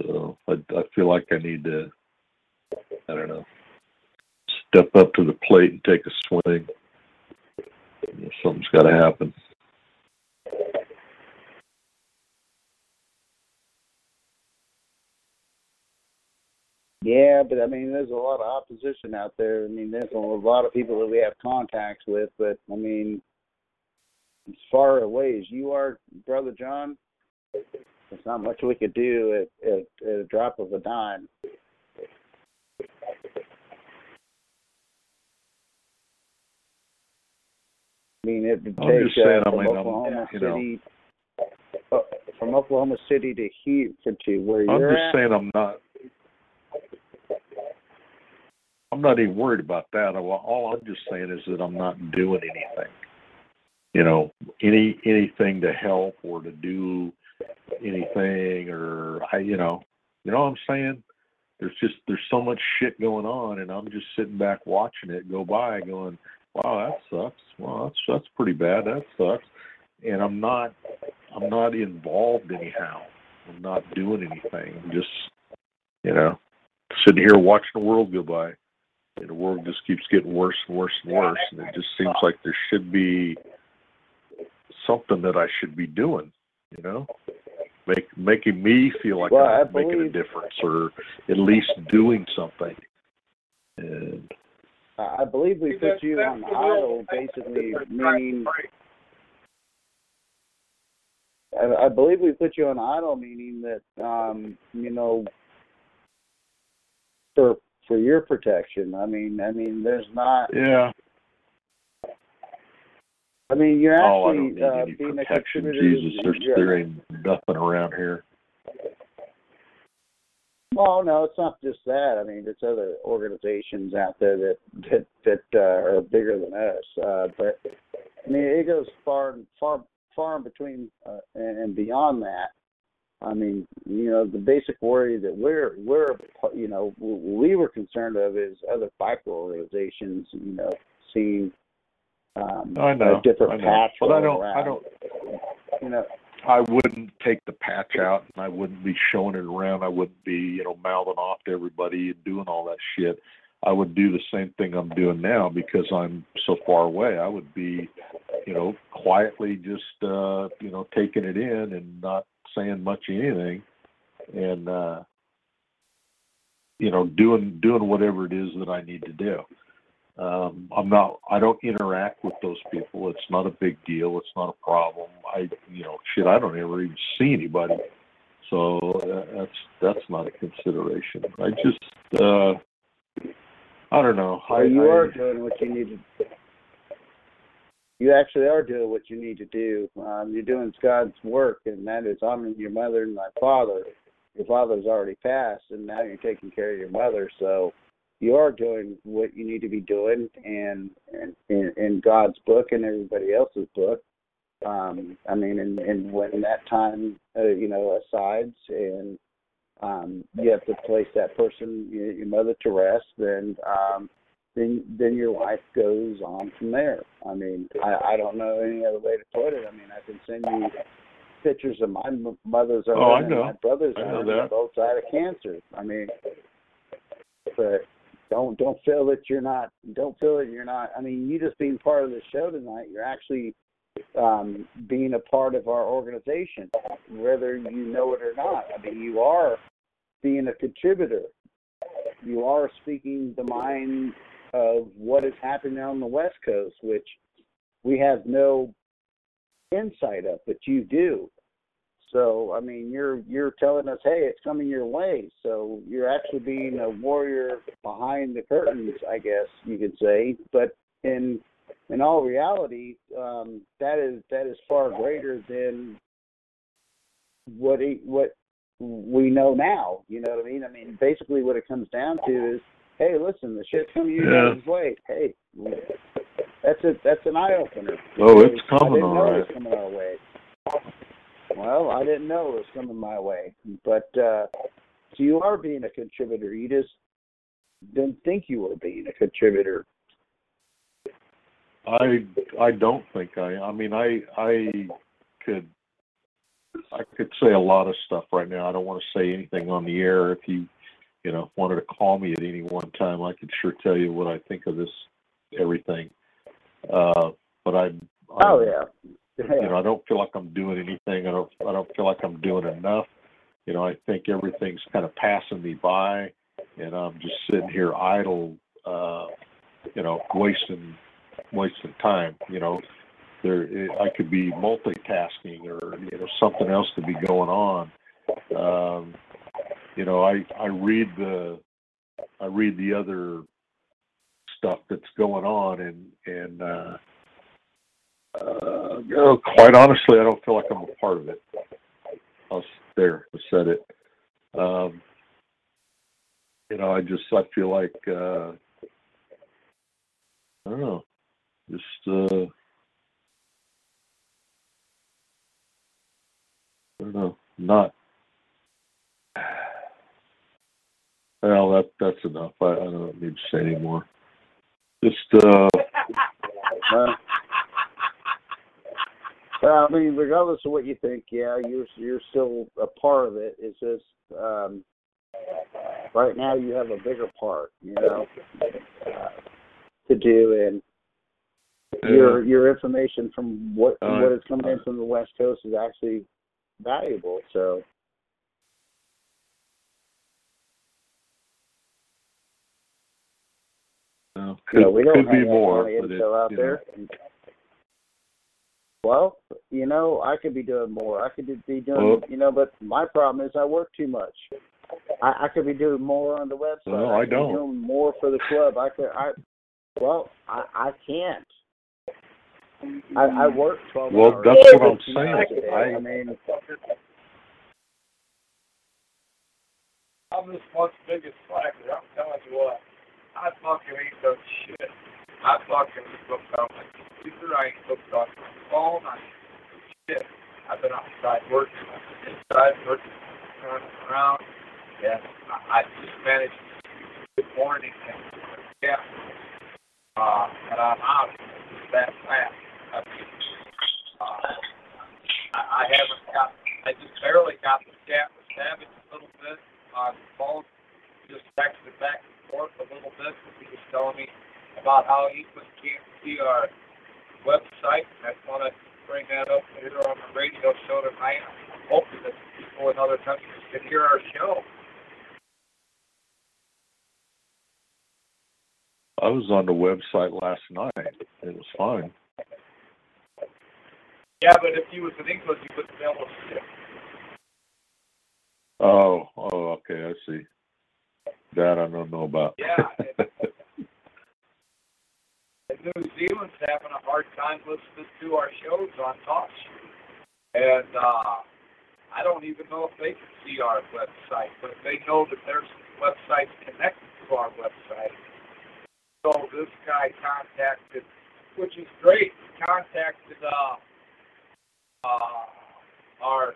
So I I feel like I need to I don't know step up to the plate and take a swing. Something's got to happen. Yeah, but I mean, there's a lot of opposition out there. I mean, there's a lot of people that we have contacts with, but I mean, as far away as you are, brother John, there's not much we could do at, at, at a drop of a dime. I mean, it would I'm take just saying, uh, from I'm- Oklahoma you know. City, uh, from Oklahoma City to here to where I'm you're just at. saying I'm not. I'm not even worried about that. All I'm just saying is that I'm not doing anything. You know, any anything to help or to do anything or I, you know, you know what I'm saying? There's just there's so much shit going on, and I'm just sitting back watching it go by, going, wow, that sucks. Well, that's that's pretty bad. That sucks. And I'm not I'm not involved anyhow. I'm not doing anything. I'm just you know sitting here watching the world go by. And the world just keeps getting worse and worse and worse. And it just seems like there should be something that I should be doing. You know, make making me feel like Well, I I'm making a difference or at least doing something. And I I believe we put you on the idle, basically that's the right meaning. I, I believe we put you on idle, meaning that um, you know, for for your protection. I mean, I mean, there's not. yeah, I mean, you're oh, I actually don't need uh, any being a protection. contributor. Jesus, there's you're- there ain't nothing around here. Well, no, it's not just that. I mean, there's other organizations out there that that that uh, are bigger than us. Uh, but I mean, it goes far and far far in between uh, and, and beyond that. I mean, you know, the basic worry that we're we're you know we were concerned of is other biker organizations. You know, seeing um, I know, a different I know. patch But I don't, around. I don't, You know, I wouldn't take the patch out, and I wouldn't be showing it around. I wouldn't be, you know, mouthing off to everybody and doing all that shit. I would do the same thing I'm doing now because I'm so far away. I would be, you know, quietly just, uh, you know, taking it in and not saying much of anything, and uh, you know, doing doing whatever it is that I need to do. Um, I'm not. I don't interact with those people. It's not a big deal. It's not a problem. I, you know, shit. I don't ever even see anybody. So uh, that's that's not a consideration. I just, uh, I don't know. I, you I, are doing what you need to. You actually are doing what you need to do. Um, you're doing God's work, and that is honoring your mother and thy father. Your father's already passed, and now you're taking care of your mother. So you are doing what you need to be doing, and and in, in God's book and everybody else's book. Um, I mean, and, and when that time, uh, you know, asides, and um, you have to place that person, your, your mother, to rest, then um, then then your life goes on from there. I mean, I, I don't know any other way to put it. I mean, I can send you pictures of my mother's Oh, I and know. my brother's I know own, that. both died of cancer. I mean, but don't don't feel that you're not don't feel that you're not. I mean, you just being part of the show tonight, you're actually um, being a part of our organization, whether you know it or not. I mean, you are being a contributor. You are speaking the mind of what is happening on the West Coast, which we have no insight of, but you do. So, I mean, you're you're telling us, hey, it's coming your way. So you're actually being a warrior behind the curtains, I guess you could say. But in in all reality, um, that is that is far greater than what he, what we know now. You know what I mean? I mean, basically, what it comes down to is, hey, listen, the shit's coming your Yeah. way. Hey, that's a that's an eye opener. Oh, it's coming all was coming our way. Well, I didn't know it was coming my way, but uh, so you are being a contributor. You just didn't think you were being a contributor. I I don't think I. I mean, I I could I could say a lot of stuff right now. I don't want to say anything on the air. If you you know wanted to call me at any one time, I could sure tell you what I think of this everything. Uh, but I. Oh I'm- yeah. you know, I don't feel like I'm doing anything. I don't I don't feel like I'm doing enough. You know, I think everything's kind of passing me by, and I'm just sitting here idle. Uh, you know, wasting wasting time. You know, there I could be multitasking, or you know, something else could be going on. Um, you know, I I read the I read the other stuff that's going on, and and uh, uh, you know, quite honestly, I don't feel like I'm a part of it. I was there, I said it. Um, you know, I just I feel like uh, I don't know, just uh, I don't know, not. Well, that that's enough. I, I don't need to say anymore. Just uh, I mean, regardless of what you think, yeah, you're you're still a part of it. It's just um, right now you have a bigger part, you know, uh, to do, and your your information from what Uh, what is coming in from the West Coast is actually valuable. So could, know, we don't could have be more, but it, out know, there. Well, you know, I could be doing more. I could be doing, Well- you know, but my problem is I work too much. I, I could be doing more on the website. Well, I could be don't. doing more for the club. I could. I well, I I can't. I, I work twelve Well, hours. that's what I'm saying. I- I mean, I'm this month's biggest slacker. I'm telling you what. I fucking ain't done shit. I fucking looked on my computer. I ain't looked on my phone. I shit. I've been outside working. I've been inside working, around. And I, I just managed good morning and yeah. Uh, and I'm out that fast. I mean, uh, I, I haven't got, I just barely got the chat with Savage a little bit on the phone, just texted back and forth a little bit. He was telling me about how he was can't see our website. I want to bring that up here on the radio show tonight. I'm hoping that people in other countries can hear our show. I was on the website last night. It was fine. Yeah, but if you was in England, you wouldn't be able to see it. Oh, oh, okay, I see. That I don't know about. Yeah. New Zealand's having a hard time listening to our shows on Talk And uh, I don't even know if they can see our website, but they know that there's websites connected to our website. So this guy contacted, which is great, contacted uh, uh, our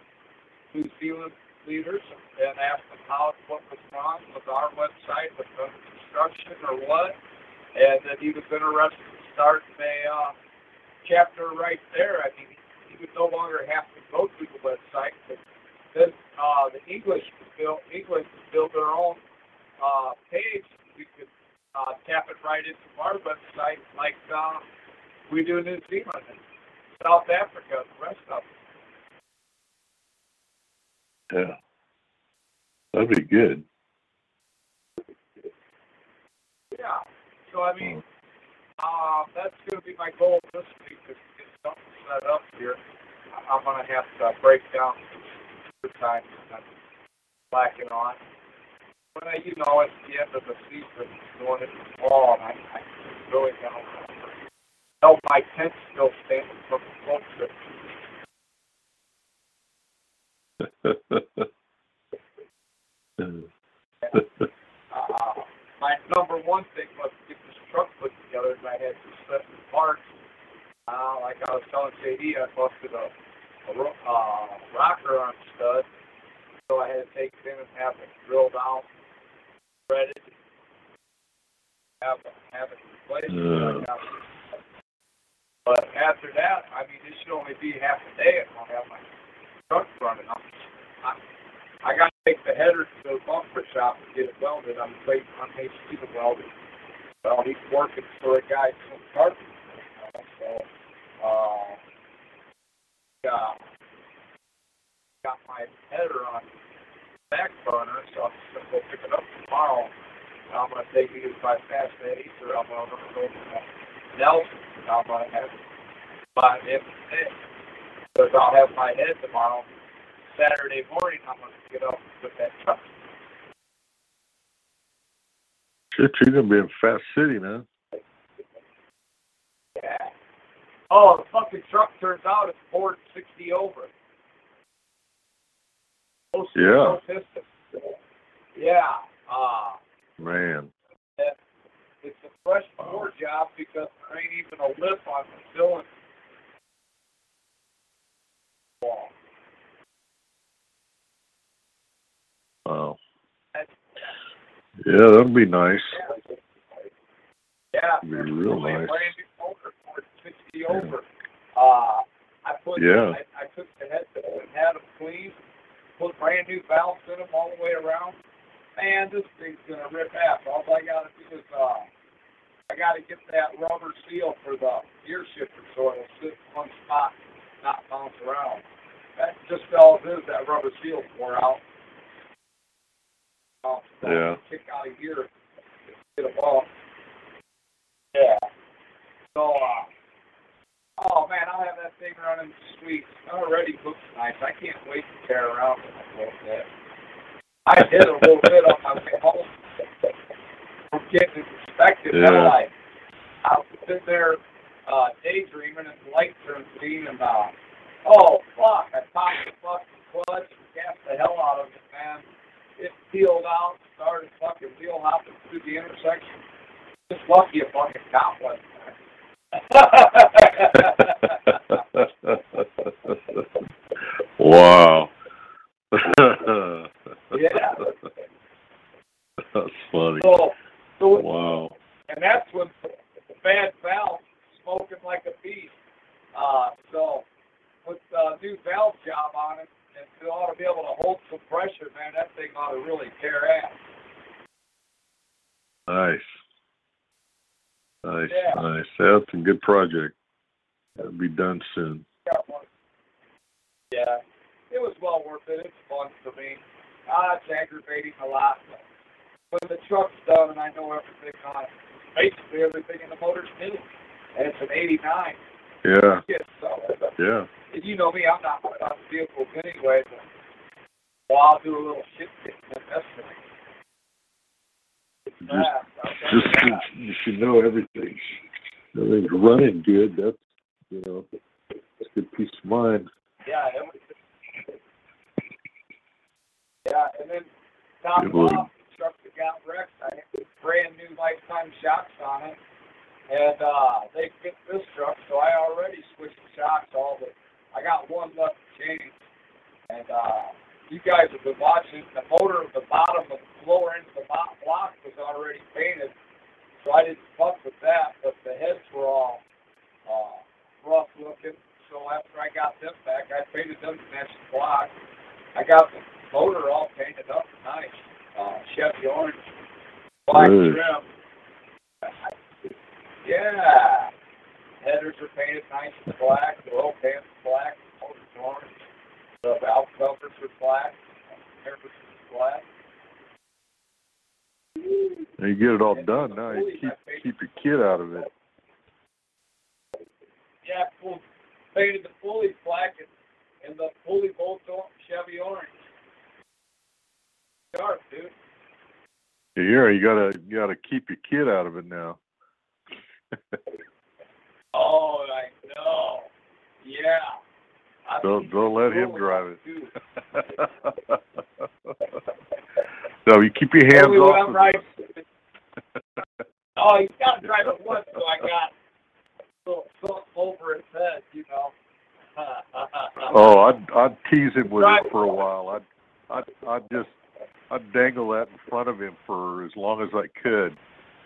New Zealand leaders and asked them how what was wrong with our website, with the construction or what, and that he was interested in starting a uh, chapter right there. I mean, he would no longer have to go to the website, but then uh, the English would build English build their own uh, page. We could uh, tap it right into our website, like uh, we do in New Zealand and South Africa, and the rest of them. Yeah. That'd be good. Yeah. So I mean, uh, that's going to be my goal this week is to get something set up here. I'm going to have to break down the times that I'm slacking on. When I, you know, at the end of the season, going into fall, and I, I really don't know my tent still standing from the trip. uh, my number one thing was truck put together, and I had set the parts. Uh, like I was telling JD, I busted a, a ro- uh, rocker on stud, so I had to take it in and have it drilled out, threaded, have it, have it replaced. Yeah. But after that, I mean, it should only be half a day if I have my truck running. I'm, I, I got to take the header to the bumper shop and get it welded. I'm waiting on HP to weld it. Well, he's working for a guy from know, So, uh, yeah, got my header on back burner, so I'm just gonna go pick it up tomorrow. I'm gonna take it by fast Eddie, or I'm gonna go to Nelson. I'm gonna have my head, because I'll have my head tomorrow. Saturday morning, I'm gonna get up with that truck. Shit, you're gonna be in Fast City, man. Yeah. Oh, the fucking truck turns out it's 460 over. No- Yeah. no. Yeah. Uh, Man. it's a fresh Ford job because there ain't even a lip on the cylinder. Wow. Yeah, that'd be nice. Yeah. Be real nice. brand new motor, Ford 60 be over. Uh, I put, Yeah. I, I took the head and had them cleaned, put brand new valves in them all the way around. Man, this thing's gonna rip ass. All I gotta do is, uh, I gotta get that rubber seal for the gear shifter so it'll sit in one spot, not bounce around. That just all it is, that rubber seal wore out. So Yeah. Kick out of gear, get a ball. Yeah. So, uh, oh man, I'll have that thing running sweet. Already looks nice. I can't wait to tear around a little bit. I did a little bit on my way home from getting inspected. Yeah. Yeah. Like, I was sitting there uh, daydreaming and the light turned green and uh, oh fuck! I popped the fucking clutch and gassed the hell out of it, man. It peeled out, started fucking wheel hopping through the intersection. Just lucky a fucking cop wasn't there. wow. Yeah. That's funny. so, so Wow. and that's when the bad valve smoking like a beast. Uh, so with the new valve job on it, it ought to be able to hold some pressure, man, that thing ought to really tear ass. Nice. Nice, Yeah. nice. That's a good project. That'll be done soon. Yeah, it was well worth it. It's fun for me. Ah, it's aggravating a lot. But when the truck's done and I know everything on it, basically everything in the motor's new, and it's an '89. Yeah, Yeah, so yeah. And you know me, I'm not much on vehicles anyway, but well, I'll do a little shit. It's Just- Just you if you know everything, everything's running good. That's you know, it's good peace of mind. Yeah, it yeah, and then top it off, the truck that got wrecked, I had brand new lifetime shocks on it, and uh, they fit this truck, so I already switched the shocks all the. I got one left to change, and uh, you guys have been watching. The motor of the bottom of the lower end of the block was already painted, so I didn't fuck with that. But the heads were all uh, rough looking. So after I got them back, I painted them to match the block. I got the motor all painted up nice, uh, Chevy orange, black Good. trim. Yeah. Headers are painted nice and black. The oil pan's black. The motor's orange. The valve covers are black. Everything's black. And you get it all done now. You keep keep your kid out of it. Yeah, painted the pulley black and, and the pulley bolts on Chevy orange. Sharp, dude. Yeah, you gotta you gotta keep your kid out of it now. Oh, I know. Yeah. I Don't don't let him drive it. no, you keep your hands I'm off. right. oh, he's got to drive it once, so I got a little over his head, you know. Oh, I'd I'd tease him with Drive it for a while. I'd I'd I'd just I'd dangle that in front of him for as long as I could.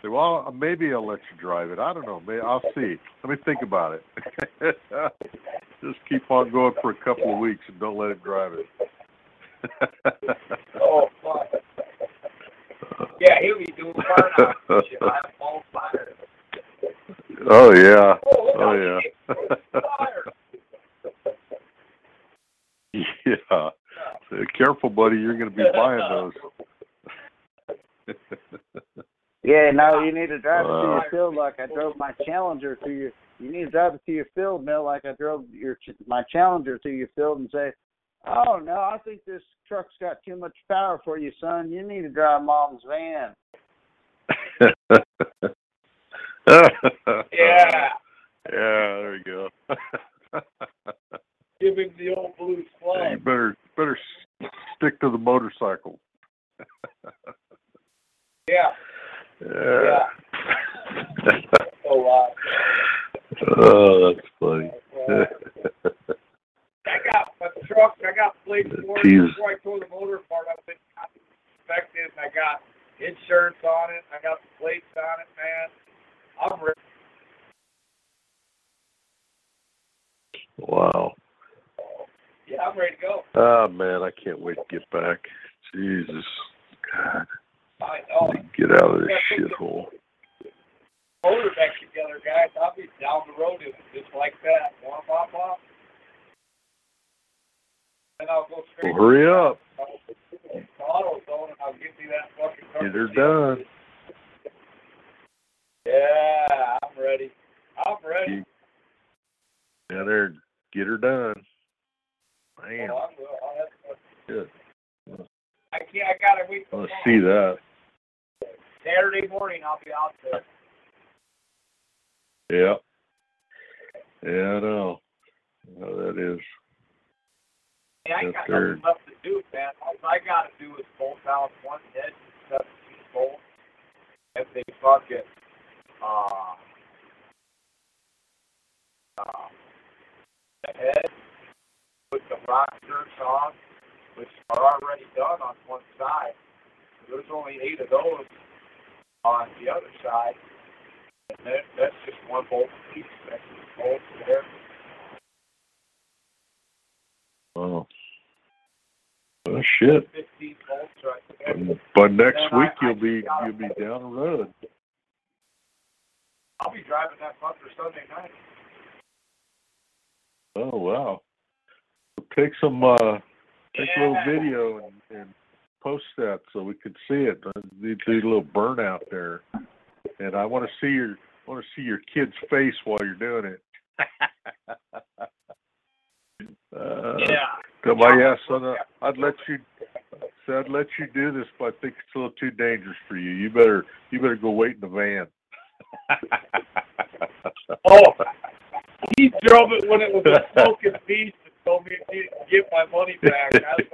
Say, well, uh, maybe I'll let you drive it. I don't know. Maybe I'll see. Let me think about it. just keep on going for a couple of weeks and don't let him drive it. oh, fuck. Yeah, he'll be doing burnout and shit. I have all fire. oh yeah. Oh, Oh yeah. he gets fire. yeah. So, careful, buddy. You're going to be buying those. Yeah, no, you need to drive it to your field like I drove my Challenger to your. You need to drive it to your field mill like I drove your my Challenger to your field and say, "Oh no, I think this truck's got too much power for you, son. You need to drive mom's van." Yeah. Yeah, there you go. Give him the old blue you better better stick to the motorcycle. Yeah. Yeah. so, uh, oh, that's funny. Uh, I got my truck. I got plates for it before I tore the motor apart. I've been inspected, and I got insurance on it. I got the plates on it, man. I'm ready. Wow. Yeah, I'm ready to go. Oh man, I can't wait to get back. Jesus, God. I know. get out of this shithole. Motor back together, guys. I'll be down the road in it just like that. Womp, womp, womp. Then I'll go straight. Well, hurry up. to AutoZone and I'll give you that fucking car. Get her done. Yeah, I'm ready. I'm ready. Yeah, there. Get her done. Man, Oh, I will. I'll have to- good. I can't. I gotta wait Let's see that. Saturday morning. I'll be out there. Yeah. Yeah, I know. Know that is. Hey, I ain't got nothing left to do, man. All I gotta do is bolt out one head, seventeen bolts, and they fucking uh, uh, the head with the rock shirts on, which are already done on one side. There's only eight of those on the other side, and that, that's just one bolt piece. That's just bolts there. Oh. Oh shit. By next I- week I you'll be you'll be down the road. I'll be driving that fucker Sunday night. Oh wow. Take some uh take a little video and, and post that so we can see it. Uh, Do a little burnout there. And I want to see your want to see your kid's face while you're doing it. uh, Yeah. My yeah, son, uh, I'd let you. Said I'd let you do this, but I think it's a little too dangerous for you. You better you better go wait in the van. Oh, he drove it when it was a smoking beast and told me to get my money back. I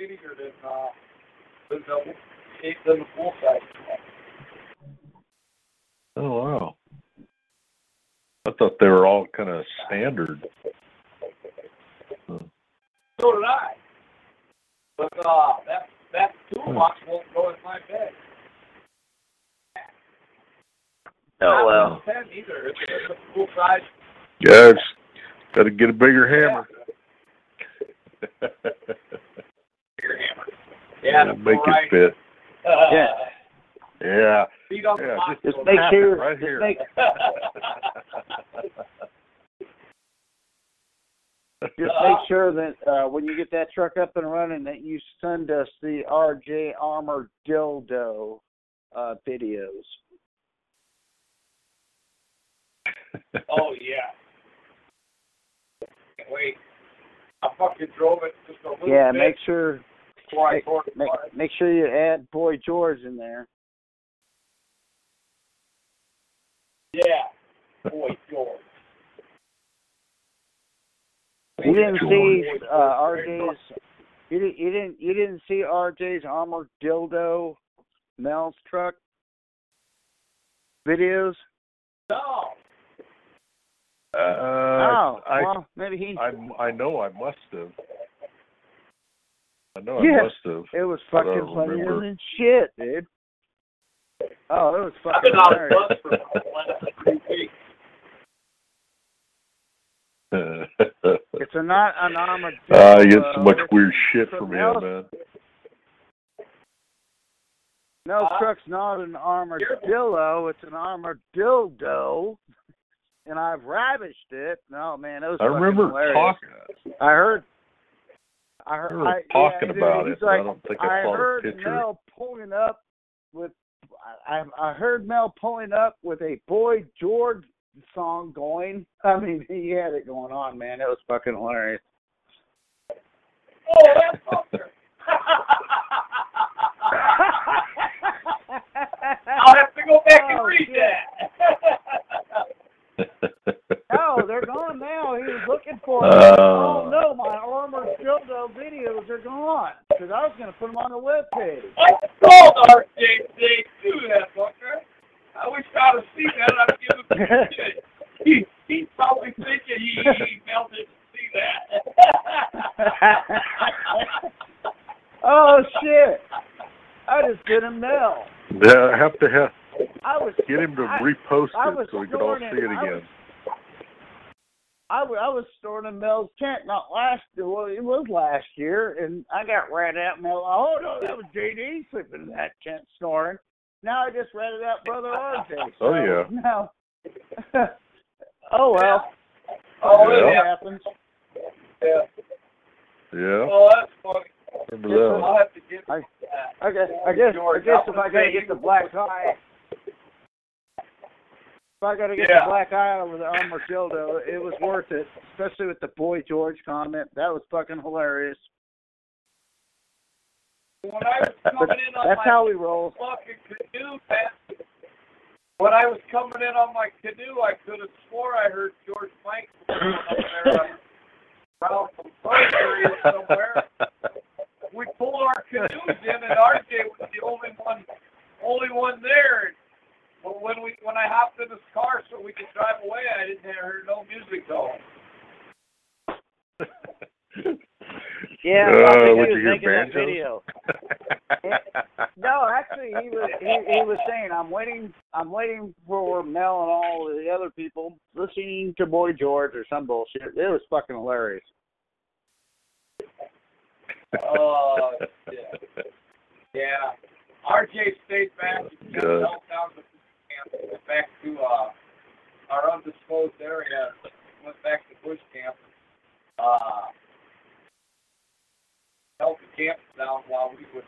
an inch skinnier than uh, than the than the full size. Oh wow. I thought they were all kind of standard. So did I. But uh, that that toolbox won't go in my bed. oh Not well. 110 either. It's, it's a full size. Yeah, it's got to get a bigger hammer. Bigger hammer. Yeah, to make right. it fit. Uh, Yeah. Yeah. Feet on Yeah, box. Just will make sure. right just here. make just make sure that uh, when you get that truck up and running, that you send us the RJ Armor dildo uh, videos. oh yeah. Wait. I fucking drove it just a little Yeah, bit make sure before I make, tore make apart. make sure you add Boy George in there. Yeah. Boy, George. You didn't see uh, RJ's. You didn't. You didn't. You didn't see RJ's armored dildo, Mel's truck videos. No. Uh, oh, I, well, maybe he. I, I know I must have. I know Yeah. I must have. it was fucking don't funnier remember. than shit, dude. Oh, it was I've fucking been out of hilarious. bus for the last three weeks. It's a not an armored. Ah, I get so much it's weird shit from from him, man. Mel's Uh, truck's not an armored You're- dildo. It's an armored dildo. And I've ravished it. No man, it was. I fucking remember hilarious. talking. I heard. I heard. I I, talking yeah, about he's it. but Like, I don't think I, I saw heard the picture. Mel pulling up with. I I heard Mel pulling up with a Boy George song going. I mean, he had it going on, man. It was fucking hilarious. Oh, that's Buster. I'll have to go back and Oh, read shit. that. Oh, they're gone now. He was looking for Oh. them. Oh no, my armored dildo videos are gone because I was going to put them on the webpage. I told RJ Dave do that, Buster. I wish I'd have seen that. I'd give him shit. He, he's probably thinking he, he emailed it to see that. oh shit! I just did a now. Yeah, I have to have I was get him to I- repost I it was so we can all see it. it I again. Was- I, I was storing in Mel's tent not last well it was last year and I got ratted out Mel oh no that was JD sleeping in that tent snoring. Now I just ratted out brother RJ. Oh, yeah. Now Oh well. Oh, Yeah. It yeah. happens. yeah. Yeah, Oh, that's funny. remember that one. I'll have to get I- I guess I guess I guess if I would gotta get the black eye if I gotta get Yeah. the black eye over the armor dildo, it was worth it. Especially with the boy George comment. That was fucking hilarious. When I was coming in on that's my how we roll. fucking canoe, man. When I was coming in on my canoe, I could have swore I heard George Mike up there uh, around some area somewhere. We pulled our canoes in, and RJ was the only one, only one there. But when we when I hopped in his car so we could drive away, I didn't hear no music going. Yeah, Uh, I think he you was hear making that banjos? video. No, actually, he was he, he was saying, "I'm waiting, I'm waiting for Mel and all the other people listening to Boy George or some bullshit." It was fucking hilarious. Oh, shit. Yeah. RJ stayed back. He got Good. down to back to uh, our undisclosed area. Went back to bush camp. Uh, held the camp down while we was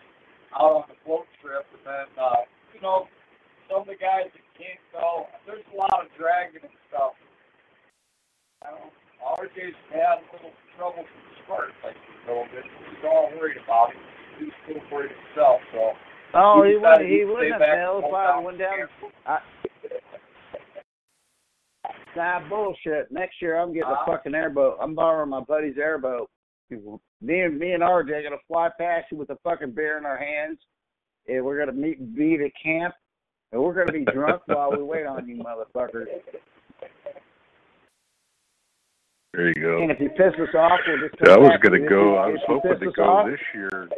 out on the float trip. And then, uh, you know, some of the guys that can't go, there's a lot of dragging and stuff. I don't. RJ's had a little trouble the squirt, like a little bit. He's all worried about it. He's still worried himself, so. Oh, he, decided wouldn't. He wouldn't have fell if I went down. camp. Nah, bullshit. Next year I'm getting Huh? a fucking airboat. I'm borrowing my buddy's airboat. Me and me and RJ are gonna fly past you with a fucking beer in our hands, and we're gonna meet meet at camp, and we're gonna be drunk while we wait on you, motherfuckers. There you go. And if you piss us off, we'll just. Yeah, I was gonna go. you- I was hoping to go off, this year.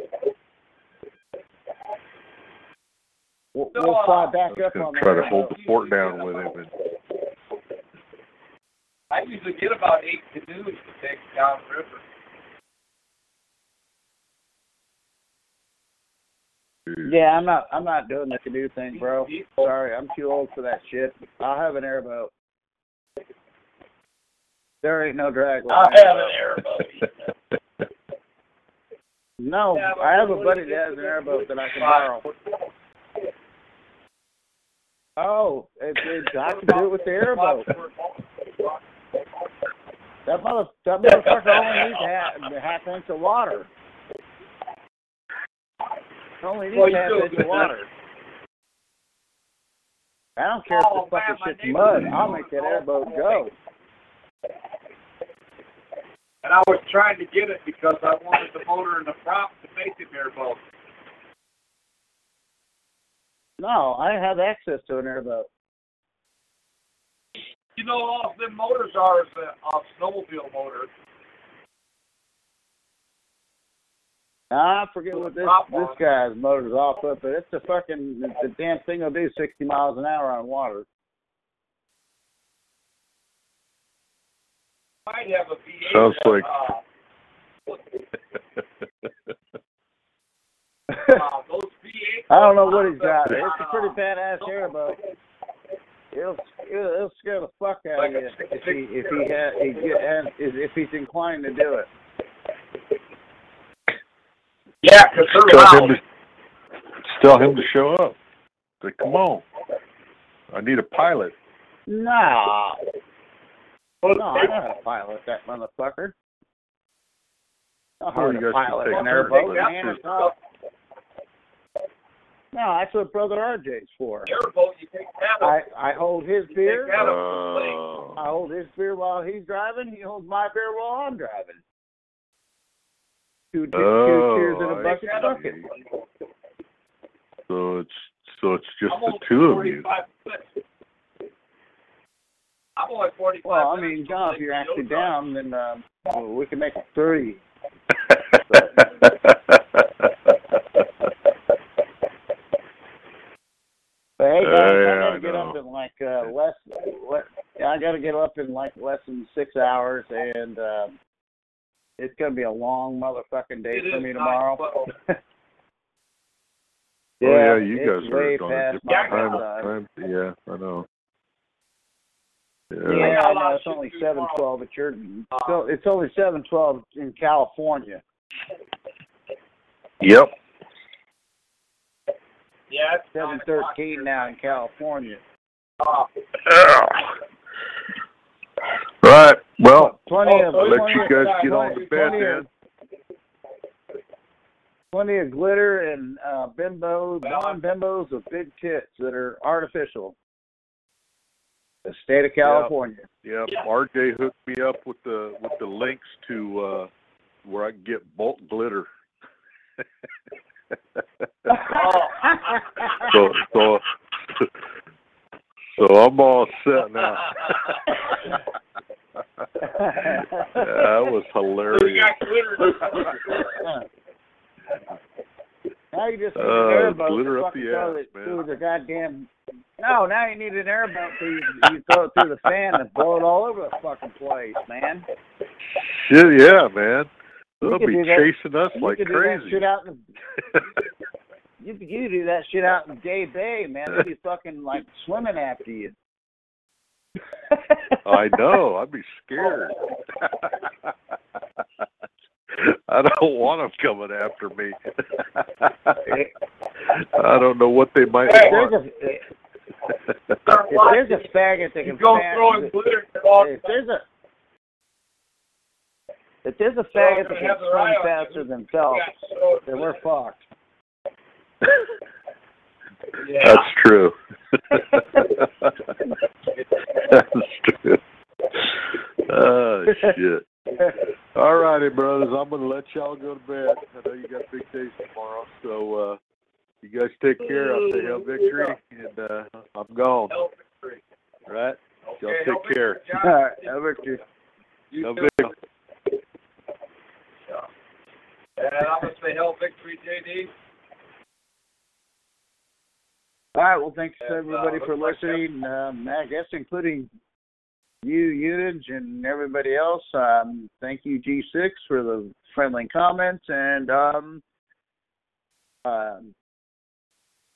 We'll, we'll fly uh, back up on try to hold the fort down with him. And, I usually get about eight canoes to take down river. Yeah, I'm not. I'm not doing the canoe thing, bro. Sorry, I'm too old for that shit. I'll have an airboat. There ain't no drag. I'll have an airboat. No, Yeah, I have a buddy that has an airboat that I can borrow. Oh, it, it, I can do it with the airboat. That mother, that motherfucker only needs a half, half inch of water. Only needs Well, half inch of water. I don't care if Oh, the fucking shit's mud. I'll make that airboat go. And I was trying to get it because I wanted the motor and the prop to make an airboat. No, I have access to an airboat. You know, all them motors are is a, a snowmobile motor. I forget what this this guy's motor's off of, but it's a fucking the damn thing will do sixty miles an hour on water. Might have a V8. Sounds uh, like- uh, those V8. I don't know what he's got. It's a uh, pretty badass airboat. It'll it'll, it'll scare the fuck out Like of you if he if he had he get and if he's inclined to do it. Yeah, because tell him to tell him to show up. Say, come on. I need a pilot. Nah, no, I know how to pilot that motherfucker. I know how Well, you to guys pilot can an take airboat, man. It's not, no, that's what brother RJ's for. Airboat, you take that I. I hold his You beer. take that up to the lake. Oh. I hold his beer while he's driving. He holds my beer while I'm driving. Two, two, two cheers in a Oh, bucket bucket. So it's so it's just I'm the two of you. I'm only 45 Well, I mean, John, if you're actually down, then uh, well, we can make it three. But hey, guys, Yeah, I I gotta get up know. in like uh, less. What, I gotta get up in like less than six hours, and uh, it's gonna be a long motherfucking day It for me nice, tomorrow. but- oh yeah, you guys are going past to my Yeah, time, bedtime. time. Yeah, I know. Yeah. Yeah, got a I lot know it's only seven twelve do seven tomorrow. twelve, but you're so it's only seven twelve in California. Yep. Yeah, it's Seven nine o'clock thirteen here. now in California. Uh, Right. Well, Plenty of I'll let you guys get on to plenty- bed then. Plenty of glitter and uh, bimbo, Well, blonde bimbos with big tits that are artificial. The state of California. Yep. RJ hooked me up with the with the links to uh where I can get bulk glitter. so so so I'm all set now. that was hilarious. now you just need Uh, an airboat glitter to up the throw ass, it man. through the goddamn. No, now you need an airboat so you, you throw it through the fan and blow it all over the fucking place, man. Shit, yeah, man. They'll be that- chasing us you like crazy. shit out in you could- you do that shit out in Gay Bay, man. They'll be fucking like swimming after you. I know. I'd be scared. I don't want them coming after me. I don't know what they might If there's want. a eh, if there's a faggot that can go fa- throwing glitter on if there's a if there's a faggot that can Have their eye swim faster than Phelps, Yeah, then we're fucked. Yeah. That's true. That's true. Oh shit. All righty, brothers. I'm gonna let y'all go to bed. I know you got big days tomorrow, so uh you guys take care. I'll say hell victory and uh I'm gone. Hell victory. All right? Y'all take hell victory, care. John. All right, over to You Hell too. victory. And I'm gonna say hell victory, JD. All right. Well, thanks And, uh, everybody for looks like listening. Um, I guess including you, Unage, and everybody else. Um, thank you, G6, for the friendly comments. And um, um,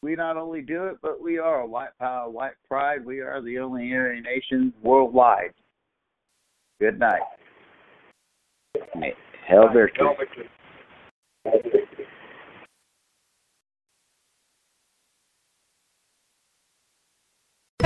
we not only do it, but we are a White Power, White Pride. We are the only Aryan nation worldwide. Good night. Hell victory. Hell victory.